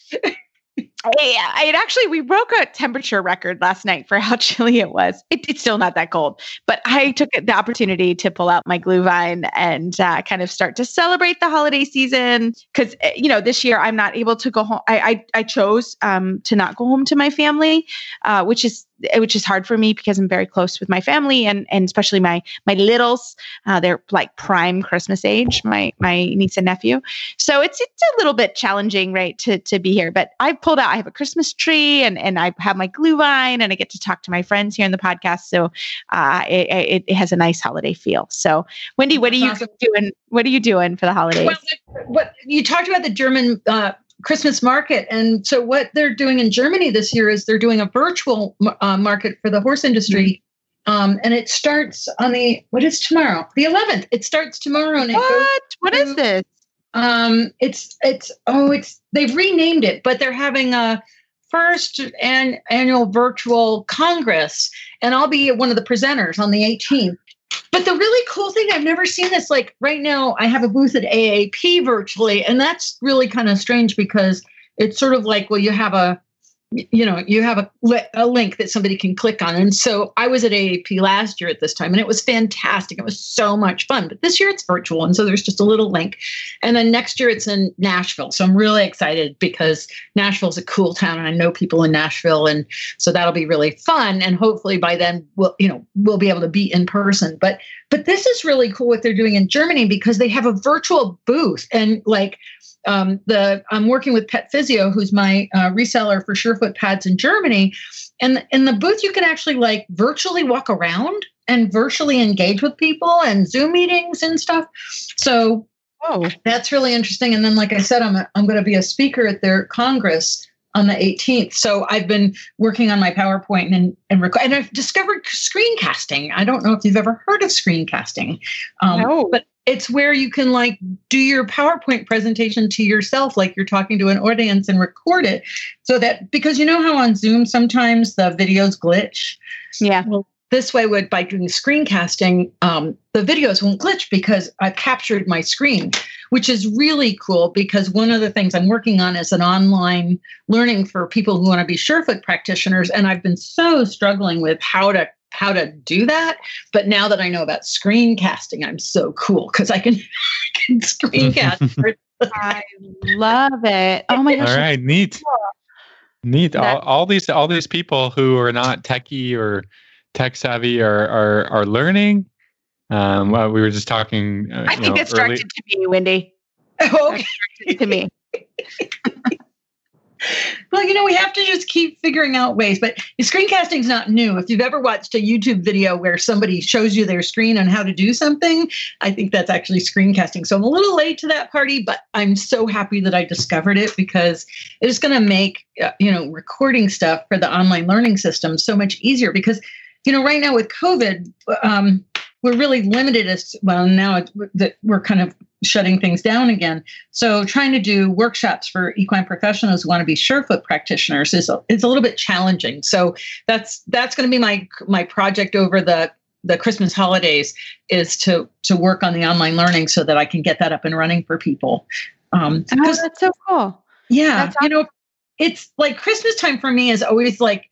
I, I it actually we broke a temperature record last night for how [laughs] chilly it was. It, it's still not that cold, but I took the opportunity to pull out my Glühwein and uh, kind of start to celebrate the holiday season. Because you know, this year I'm not able to go home. I I, I chose um, to not go home to my family, uh, which is which is hard for me because I'm very close with my family and and especially my my littles. Uh, they're like prime Christmas age. My my niece and nephew. So it's it's a little bit challenging, right, to to be here. But I pulled out. I have a Christmas tree, and and I have my Glühwein, and I get to talk to my friends here in the podcast. So uh, it, it, it has a nice holiday feel. So Wendy, what are you Awesome. doing? What are you doing for the holidays? Well, what you talked about the German uh, Christmas market, and so what they're doing in Germany this year is they're doing a virtual uh, market for the horse industry, um, and it starts on the what is tomorrow, the 11th. It starts tomorrow, and what? What is this? um it's it's oh it's they've renamed it but they're having a first and annual virtual congress and i'll be one of the presenters on the 18th but the really cool thing i've never seen this like right now i have a booth at AAEP virtually and that's really kind of strange because it's sort of like well you have a you know you have a, a link that somebody can click on. And so i was at AAEP last year at this time and it was fantastic. It was so much fun. But this year it's virtual and so there's just a little link. And then next year it's in nashville. So i'm really excited because nashville's a cool town and i know people in nashville and so that'll be really fun. And hopefully by then we'll you know we'll be able to be in person. But but this is really cool what they're doing in germany because they have a virtual booth. And like um, the I'm working with Pet Physio, who's my uh, reseller for Surefoot pads in Germany, and in the booth you can actually like virtually walk around and virtually engage with people and Zoom meetings and stuff. So Oh, that's really interesting. And then, like I said, I'm a, I'm going to be a speaker at their congress on the 18th. So I've been working on my PowerPoint and and, rec- and I've discovered screencasting. I don't know if you've ever heard of screencasting, um, No. but it's where you can like do your PowerPoint presentation to yourself, like you're talking to an audience and record it, so that because you know how on Zoom sometimes the videos glitch. yeah. This way would by doing screencasting um, the videos won't glitch because i've captured my screen which is really cool because one of the things i'm working on is an online learning for people who want to be surefoot practitioners and i've been so struggling with how to how to do that. But now that i know about screencasting i'm so cool because i can, [laughs] can screencast [laughs] [laughs] i love it. Oh my gosh all right neat. neat. All, all these all these people who are not techie or tech savvy are are, are learning. Um, well, we were just talking. Uh, I think know, it's directed to me, Wendy. okay. to me. [laughs] well, you know, we have to just keep figuring out ways. But screencasting is not new. If you've ever watched a YouTube video where somebody shows you their screen on how to do something, I think that's actually screencasting. So I'm a little late to that party, but I'm so happy that I discovered it because it's going to make uh, you know recording stuff for the online learning system so much easier. Because you know, right now with COVID, um, we're really limited as well now that we're kind of shutting things down again. So trying to do workshops for equine professionals who want to be surefoot practitioners is a, is a little bit challenging. So that's that's going to be my my project over the the Christmas holidays is to to work on the online learning so that I can get that up and running for people. Um, oh, that's so cool. Yeah, awesome. you know, it's like Christmas time for me is always like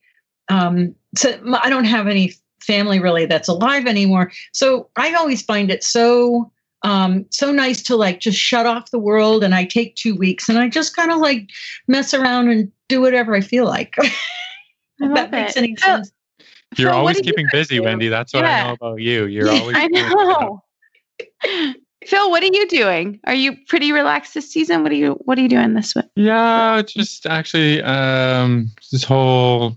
um, so I don't have any family really that's alive anymore. So I always find it so um, so nice to like just shut off the world and I take two weeks and I just kind of like mess around and do whatever I feel like. [laughs] that makes any sense. You're always keeping you busy, do? Wendy. That's what yeah. I know about you. You're always. I know. [laughs] Phil, what are you doing? Are you pretty relaxed this season? What are you What are you doing this week? Yeah, just actually um, this whole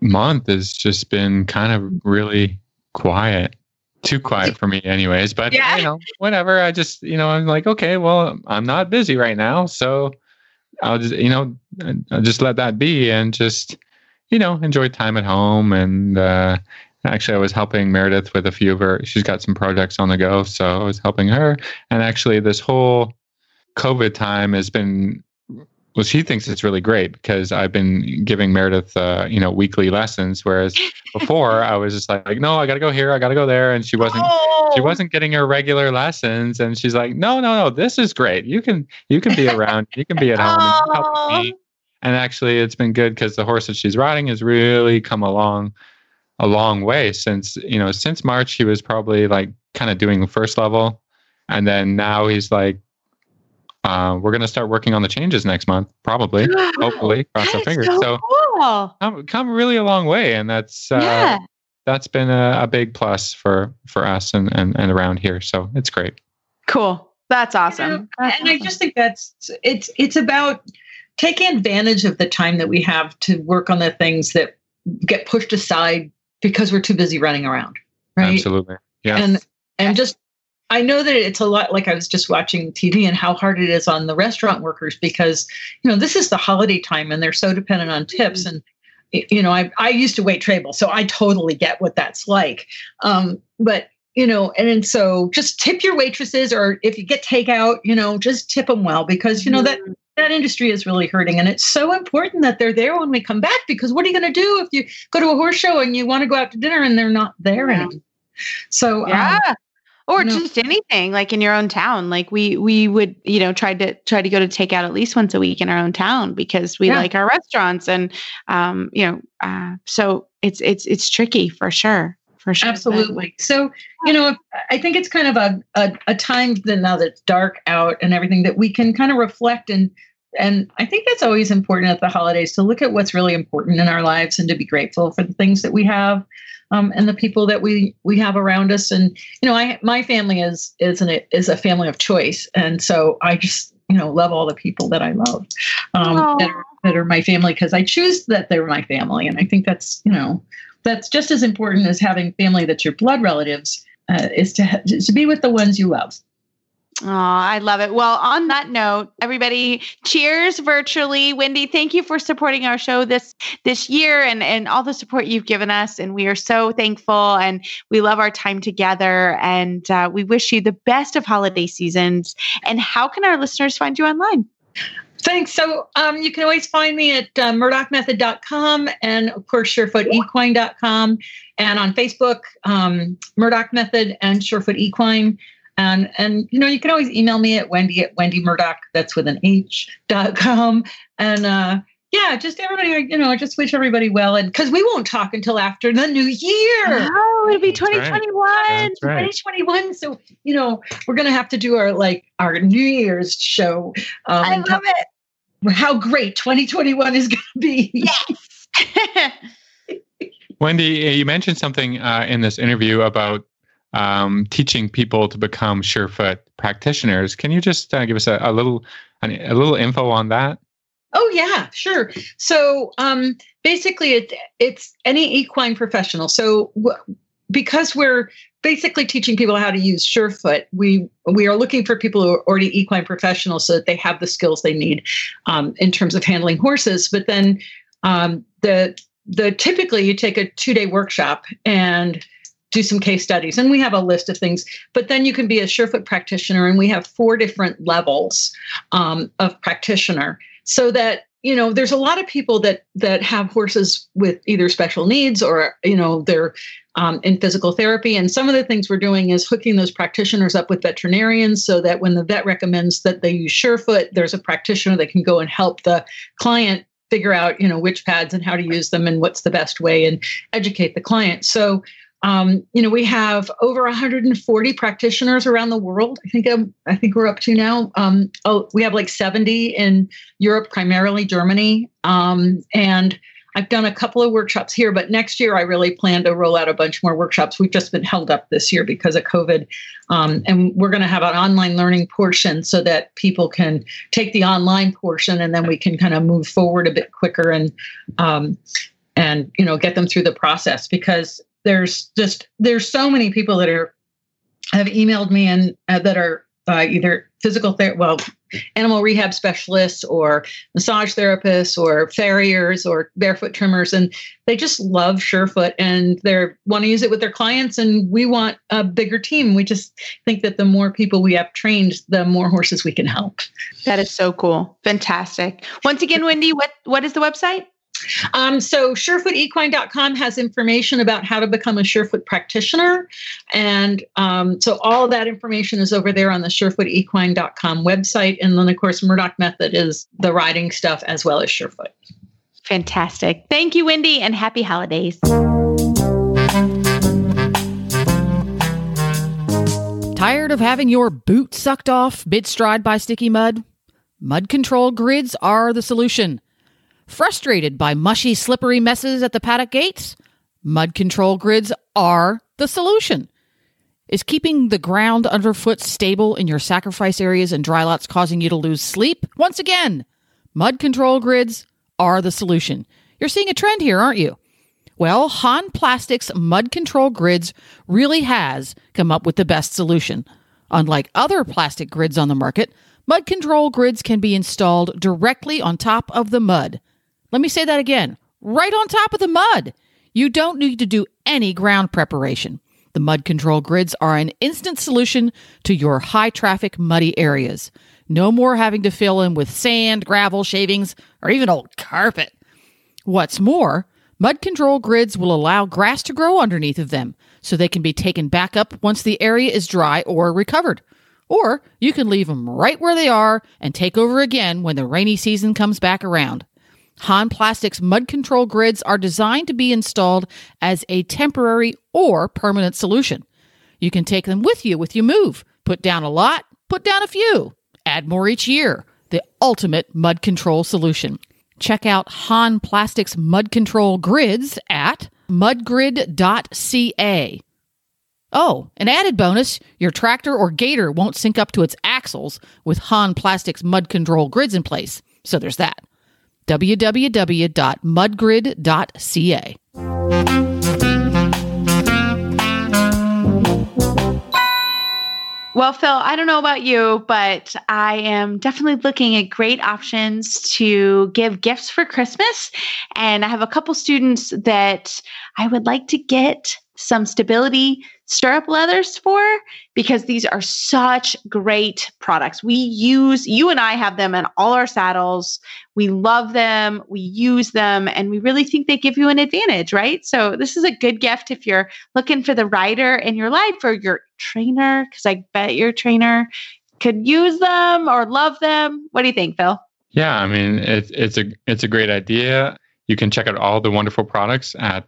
month has just been kind of really quiet. Too quiet for me, anyways. But yeah. you know, whatever. I just, you know, I'm like, okay, well, I'm not busy right now, so I'll just, you know, I'll just let that be and just, you know, enjoy time at home. And uh, actually, I was helping Meredith with a few of her. She's got some projects on the go, so I was helping her. And actually, this whole COVID time has been well, she thinks it's really great because I've been giving Meredith, uh, you know, weekly lessons, whereas [laughs] before I was just like, no, I got to go here, I got to go there, and she wasn't, oh. she wasn't getting her regular lessons, and she's like, no, no, no, this is great. You can, you can be around, you can be at home, and help me. And actually, it's been good because the horse that she's riding has really come along a long way since you know since March. He was probably like kind of doing first level, and then now he's like uh, we're going to start working on the changes next month, probably, [gasps] hopefully, cross our fingers. So, so cool. come, come really a long way, and that's uh, yeah. that's been a, a, big plus for for us and, and and around here. So it's great. Cool. That's awesome. You know, that's and awesome. I just think that's it's it's about taking advantage of the time that we have to work on the things that get pushed aside because we're too busy running around. Right. Absolutely. Yeah. And and just I know that it's a lot like I was just watching TV and how hard it is on the restaurant workers because, you know, this is the holiday time and they're so dependent on tips. Mm-hmm. And, you know, I, I used to wait table, so I totally get what that's like. Um, but, you know, and, and so just tip your waitresses or if you get takeout, you know, just tip them well because, you know, that mm-hmm. that industry is really hurting. And it's so important that they're there when we come back because what are you going to do if you go to a horse show and you want to go out to dinner and they're not there yeah. anymore? So, um, yeah. Um, or no. just anything like in your own town like we we would you know try to try to go to take out at least once a week in our own town because we yeah. like our restaurants and um you know uh, so it's it's it's tricky for sure for sure absolutely so you know i think it's kind of a a, a time that now that's dark out and everything that we can kind of reflect and and i think that's always important at the holidays to look at what's really important in our lives and to be grateful for the things that we have um, and the people that we we have around us. And you know, I my family is is an is a family of choice, and so I just you know love all the people that I love um, that, are, that are my family because I choose that they're my family, and I think that's you know that's just as important as having family that's your blood relatives uh, is to to be with the ones you love. Oh, I love it. Well, on that note, everybody, cheers virtually. Wendy, thank you for supporting our show this this year and and all the support you've given us, and we are so thankful and we love our time together. And uh, we wish you the best of holiday seasons. And how can our listeners find you online? Thanks. So um, you can always find me at uh, murdochmethod.com and, of course, surefoot.equine.com and on Facebook, um, Murdoch Method and Surefoot Equine. And, and, you know, you can always email me at wendy at wendy murdoch, that's with an H, dot com. And, uh, yeah, just everybody, you know, I just wish everybody well. And because we won't talk until after the new year. Oh, it'll be 2021. That's right. 2021. So, you know, we're going to have to do our like our New Year's show. Um, I love it. How great 2021 is going to be. Yes. [laughs] Wendy, you mentioned something uh, in this interview about um, teaching people to become Surefoot practitioners. Can you just uh, give us a, a little a little info on that? Oh yeah, sure. So um, basically, it, it's any equine professional. So w- because we're basically teaching people how to use Surefoot, we we are looking for people who are already equine professionals so that they have the skills they need um, in terms of handling horses. But then um, the the typically you take a two day workshop and do some case studies and we have a list of things but then you can be a surefoot practitioner and we have four different levels um, of practitioner. So that you know there's a lot of people that that have horses with either special needs or you know they're um, in physical therapy. And some of the things we're doing is hooking those practitioners up with veterinarians so that when the vet recommends that they use surefoot there's a practitioner that can go and help the client figure out you know which pads and how to use them and what's the best way and educate the client. So um, you know we have over 140 practitioners around the world. I think um, i think we're up to now um, oh we have like 70 in europe primarily germany. Um, and i've done a couple of workshops here but next year i really plan to roll out a bunch more workshops. We've just been held up this year because of covid. Um, and we're going to have an online learning portion so that people can take the online portion and then we can kind of move forward a bit quicker and um, and you know get them through the process because there's just there's so many people that are have emailed me and uh, that are uh, either physical ther- well animal rehab specialists or massage therapists or farriers or barefoot trimmers and they just love surefoot and they want to use it with their clients and we want a bigger team we just think that the more people we have trained the more horses we can help That is so cool. Fantastic. Once again, Wendy, what what is the website? Um, so surefootequine.com has information about how to become a Surefoot practitioner. And um, so all that information is over there on the surefootequine.com website. And then, of course, Murdoch Method is the riding stuff as well as Surefoot. Fantastic. Thank you, Wendy, and happy holidays. Tired of having your boot sucked off mid stride by sticky mud? Mud control grids are the solution. Frustrated by mushy, slippery messes at the paddock gates? Mud control grids are the solution. Is keeping the ground underfoot stable in your sacrifice areas and dry lots causing you to lose sleep? Once again, mud control grids are the solution. You're seeing a trend here, aren't you? Well, Hahn Plastics Mud Control Grids really has come up with the best solution. Unlike other plastic grids on the market, mud control grids can be installed directly on top of the mud. Let me say that again right on top of the mud. You don't need to do any ground preparation. The mud control grids are an instant solution to your high traffic, muddy areas. No more having to fill in with sand, gravel, shavings, or even old carpet. What's more, mud control grids will allow grass to grow underneath of them so they can be taken back up once the area is dry or recovered. Or you can leave them right where they are and take over again when the rainy season comes back around. Hahn Plastics mud control grids are designed to be installed as a temporary or permanent solution. You can take them with you with you move. Put down a lot, put down a few. Add more each year. The ultimate mud control solution. Check out Hahn Plastics mud control grids at mudgrid.ca. Oh, an added bonus your tractor or gator won't sink up to its axles with Hahn Plastics mud control grids in place. So there's that www.mudgrid.ca. Well, Phil, I don't know about you, but I am definitely looking at great options to give gifts for Christmas. And I have a couple students that I would like to get some stability, stirrup leathers for because these are such great products. We use, you and I have them in all our saddles. We love them, we use them, and we really think they give you an advantage, right? So, this is a good gift if you're looking for the rider in your life or your trainer, because I bet your trainer could use them or love them. What do you think, Phil? Yeah, I mean it's it's a it's a great idea. You can check out all the wonderful products at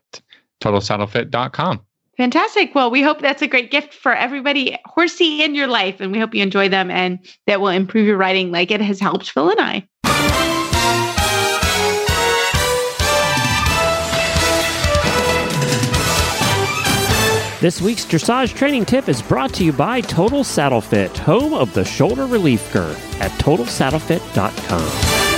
totalsaddlefit.com. Fantastic. Well, we hope that's a great gift for everybody horsey in your life, and we hope you enjoy them and that will improve your riding like it has helped Phil and I. This week's dressage training tip is brought to you by Total Saddle Fit, home of the shoulder relief girth at totalsaddlefit.com.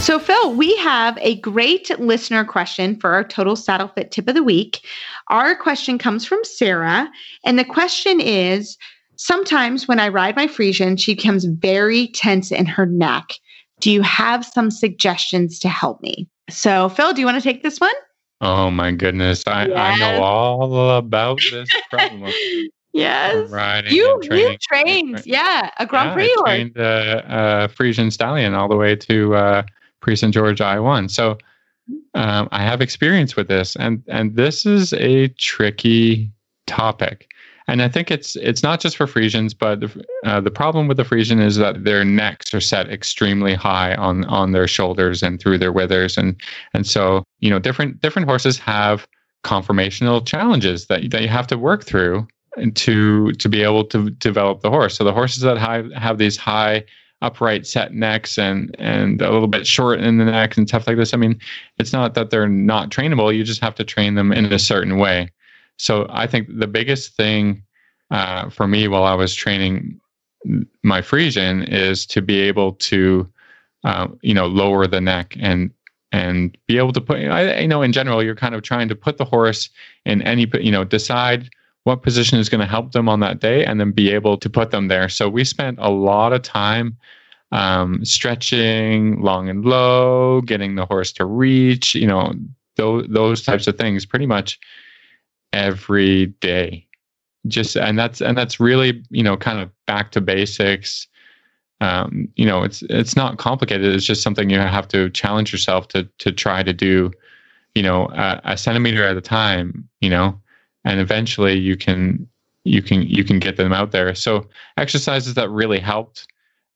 So, Phil, we have a great listener question for our Total Saddle Fit tip of the week. Our question comes from Sarah, and the question is Sometimes when I ride my Friesian, she becomes very tense in her neck. Do you have some suggestions to help me? So, Phil, do you want to take this one? Oh my goodness. I, yes. I know all about this [laughs] problem. yes. Riding you, training. you trained, yeah, a Grand yeah, Prix. I trained uh, uh, Friesian Stallion all the way to uh, Prix St. George I1. So um, I have experience with this, and and this is a tricky topic. And I think it's it's not just for Friesians, but the, uh, the problem with the Friesian is that their necks are set extremely high on on their shoulders and through their withers, and and so you know different different horses have conformational challenges that that you have to work through to to be able to develop the horse. So the horses that have have these high upright set necks and and a little bit short in the neck and stuff like this. I mean, it's not that they're not trainable. You just have to train them in a certain way. So I think the biggest thing uh, for me while I was training my Friesian is to be able to, uh, you know, lower the neck and and be able to put. I, you know, in general, you're kind of trying to put the horse in any, you know, decide what position is going to help them on that day, and then be able to put them there. So we spent a lot of time um, stretching long and low, getting the horse to reach, you know, those those types of things, pretty much every day. Just and that's and that's really you know kind of back to basics. Um, you know it's it's not complicated. It's just something you have to challenge yourself to to try to do you know a, a centimeter at a time you know and eventually you can you can you can get them out there so exercises that really helped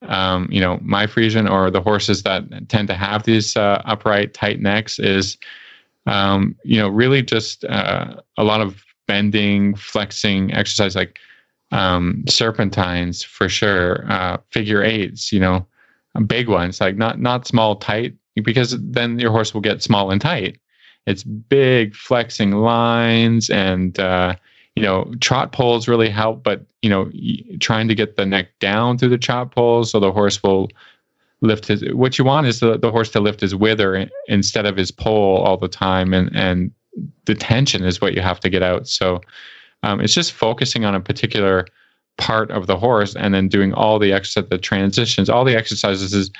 um, you know my Friesian or the horses that tend to have these uh, upright tight necks is um, you know, really just uh, a lot of bending, flexing exercise like um, serpentines for sure, uh, figure eights, you know, big ones, like not not small, tight, because then your horse will get small and tight. It's big flexing lines and uh, you know trot poles really help, but you know trying to get the neck down through the trot poles so the horse will lift his what you want is the, the horse to lift his wither instead of his pole all the time and and the tension is what you have to get out. So um, it's just focusing on a particular part of the horse and then doing all the extra the transitions all the exercises is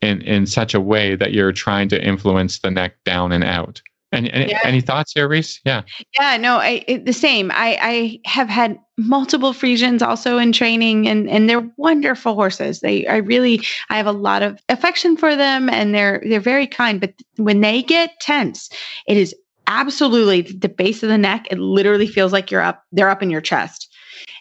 in in such a way that you're trying to influence the neck down and out and, and yeah. any thoughts here, Reese? Yeah. Yeah, no, I, it, the same. I, I have had multiple Friesians also in training and, and they're wonderful horses. They, I really, I have a lot of affection for them and they're, they're very kind, but when they get tense, it is absolutely the base of the neck. It literally feels like you're up, they're up in your chest.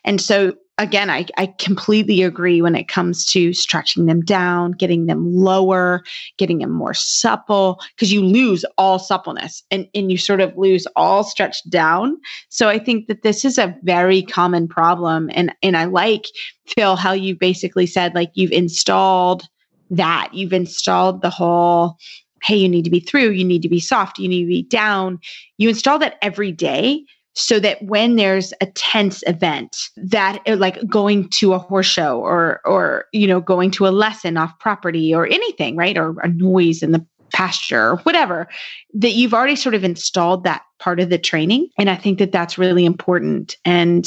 And so again, I, I completely agree when it comes to stretching them down, getting them lower, getting them more supple, because you lose all suppleness and, and you sort of lose all stretch down. So I think that this is a very common problem. And, and I like, Phil, how you basically said, like, you've installed that, you've installed the whole hey, you need to be through, you need to be soft, you need to be down. You install that every day so that when there's a tense event that like going to a horse show or or you know going to a lesson off property or anything right? Or a noise in the pasture or whatever that you've already sort of installed that part of the training. And i think that that's really important. And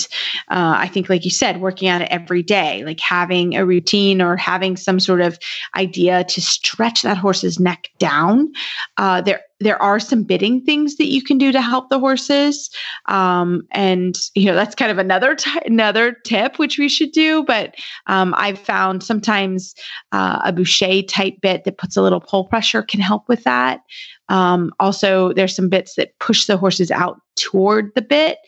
uh, i think like you said working on it every day like having a routine or having some sort of idea to stretch that horse's neck down uh, there there are some bitting things that you can do to help the horses, um, and you know that's kind of another t- another tip which we should do. But um, I've found sometimes uh, a Baucher type bit that puts a little pull pressure can help with that. Um, also, there's some bits that push the horses out toward the bit.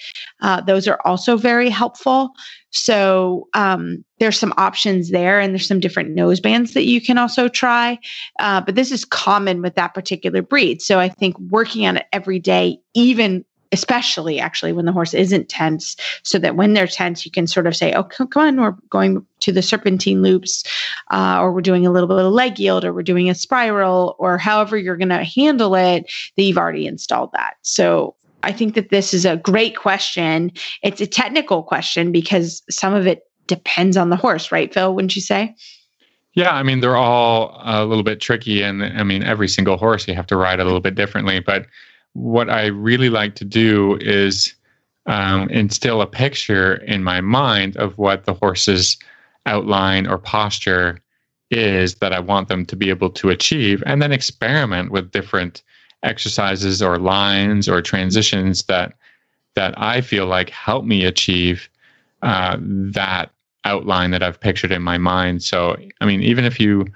Uh, those are also very helpful. So um, there's some options there, and there's some different nose bands that you can also try. Uh, but this is common with that particular breed. So I think working on it every day, even especially actually when the horse isn't tense, so that when they're tense, you can sort of say, "Oh, come, on, we're going to the serpentine loops, uh, or we're doing a little bit of leg yield, or we're doing a spiral, or however you're going to handle it." That you've already installed that. So I think that this is a great question. It's a technical question because some of it depends on the horse, right, Phil? Wouldn't you say? Yeah, I mean, they're all a little bit tricky. And I mean, every single horse you have to ride a little bit differently. But what I really like to do is um, instill a picture in my mind of what the horse's outline or posture is that I want them to be able to achieve, and then experiment with different exercises or lines or transitions that that I feel like help me achieve uh, that outline that I've pictured in my mind. So, I mean, even if you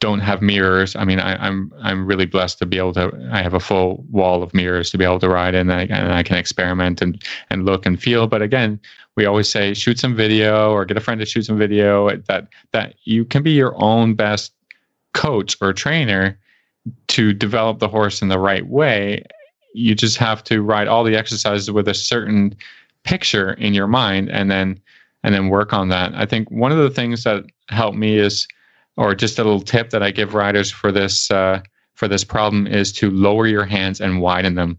don't have mirrors, I mean, I, am I'm, I'm really blessed to be able to. I have a full wall of mirrors to be able to ride in, and I, and I can experiment and and look and feel. But again, we always say shoot some video or get a friend to shoot some video. That that you can be your own best coach or trainer to develop the horse in the right way, you just have to ride all the exercises with a certain picture in your mind and then and then work on that. I think one of the things that helped me is or just a little tip that I give riders for this uh, for this problem is to lower your hands and widen them.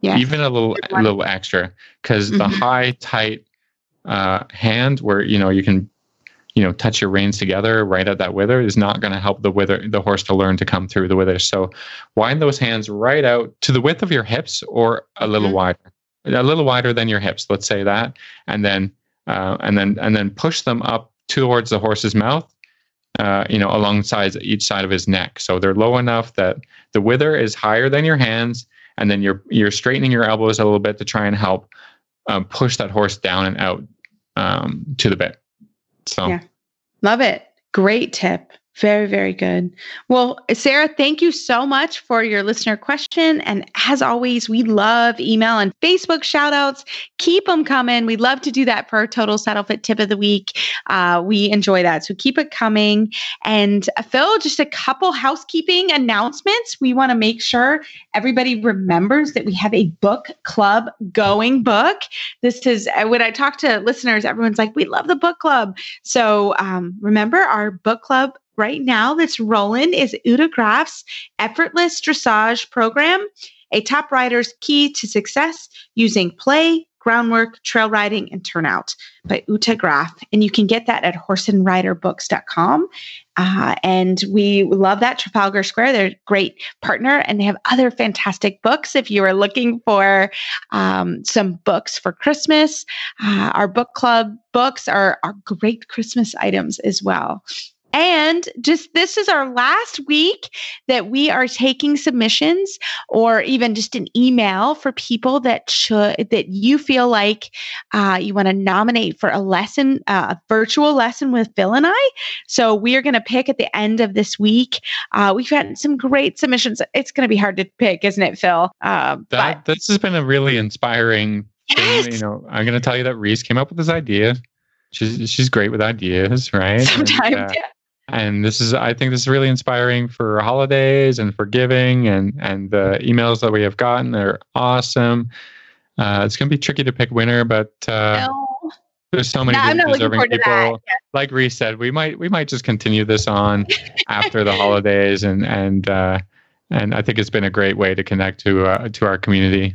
Yeah. Even a little a little extra because mm-hmm. the high tight uh, hand where you know you can you know touch your reins together right at that wither is not going to help the wither the horse to learn to come through the wither. So wind those hands right out to the width of your hips or a little mm-hmm. wider a little wider than your hips let's say that and then uh, and then and then push them up towards the horse's mouth uh, you know alongside each side of his neck. So they're low enough that the wither is higher than your hands and then you're you're straightening your elbows a little bit to try and help um, push that horse down and out um, to the bit so yeah. Love it. Great tip. Very, very good. Well, Sarah, thank you so much for your listener question. And as always, we love email and Facebook shout outs. Keep them coming. We love to do that for our total saddle fit tip of the week. Uh, we enjoy that. So keep it coming. And uh, Phil, just a couple housekeeping announcements. We want to make sure everybody remembers that we have a book club going book. This is uh, when I talk to listeners, everyone's like, we love the book club. So um, remember our book club right now that's rolling is Uta Graf's Effortless Dressage Program, a top rider's key to success using play, groundwork, trail riding, and turnout by Uta Graf. And you can get that at horseandriderbooks.com. Uh, and we love that Trafalgar Square. They're a great partner and they have other fantastic books. If you are looking for um, some books for Christmas, uh, our book club books are, are great Christmas items as well. And just this is our last week that we are taking submissions or even just an email for people that should, that you feel like uh, you want to nominate for a lesson, uh, a virtual lesson with Phil and I. So we are going to pick at the end of this week. Uh, we've had some great submissions. It's going to be hard to pick, isn't it, Phil? Uh, that, this has been a really inspiring yes. thing. You know, I'm going to tell you that Reese came up with this idea. She's she's great with ideas, right? Sometimes, and, uh, yeah and this is i think this is really inspiring for holidays and for giving and and the emails that we have gotten are awesome uh, it's going to be tricky to pick winner but uh, no. there's so many no, deserving people yeah. like Reese said we might we might just continue this on after the [laughs] holidays and and uh, and i think it's been a great way to connect to uh, to our community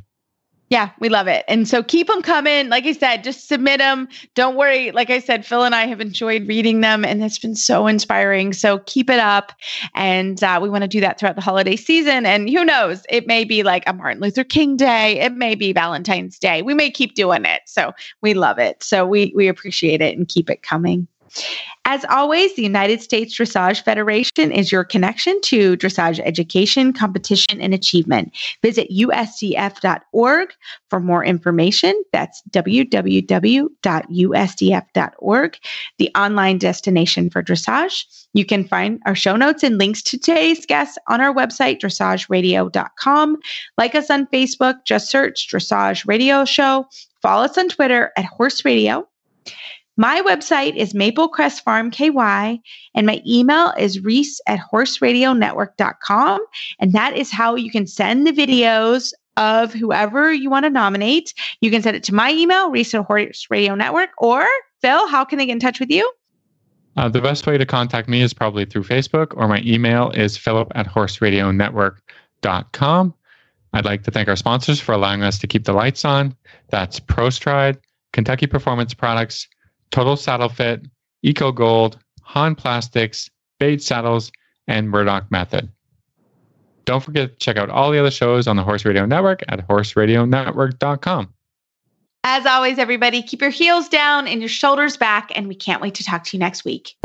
yeah, we love it. And so keep them coming. Like I said, just submit them. Don't worry. Like I said, Phil and I have enjoyed reading them and it's been so inspiring. So keep it up. And uh, we want to do that throughout the holiday season. And who knows, it may be like a Martin Luther King Day, it may be Valentine's Day. We may keep doing it. So we love it. So we, we appreciate it and keep it coming. As always, the United States Dressage Federation is your connection to dressage education, competition, and achievement. Visit usdf.org for more information. That's www.usdf.org, the online destination for dressage. You can find our show notes and links to today's guests on our website, dressageradio.com. Like us on Facebook, just search Dressage Radio Show. Follow us on Twitter at Horse Radio. My website is Maplecrest Farm KY, and my email is reese at horseradionetwork.com. And that is how you can send the videos of whoever you want to nominate. You can send it to my email, reese at Horse Radio Network, or Phil, how can they get in touch with you? Uh, the best way to contact me is probably through Facebook, or my email is philip at horseradionetwork.com. I'd like to thank our sponsors for allowing us to keep the lights on. That's ProStride, Kentucky Performance Products, Total Saddle Fit, Eco Gold, Hahn Plastics, Bates Saddles, and Murdoch Method. Don't forget to check out all the other shows on the Horse Radio Network at horseradionetwork.com. As always, everybody, keep your heels down and your shoulders back, and we can't wait to talk to you next week.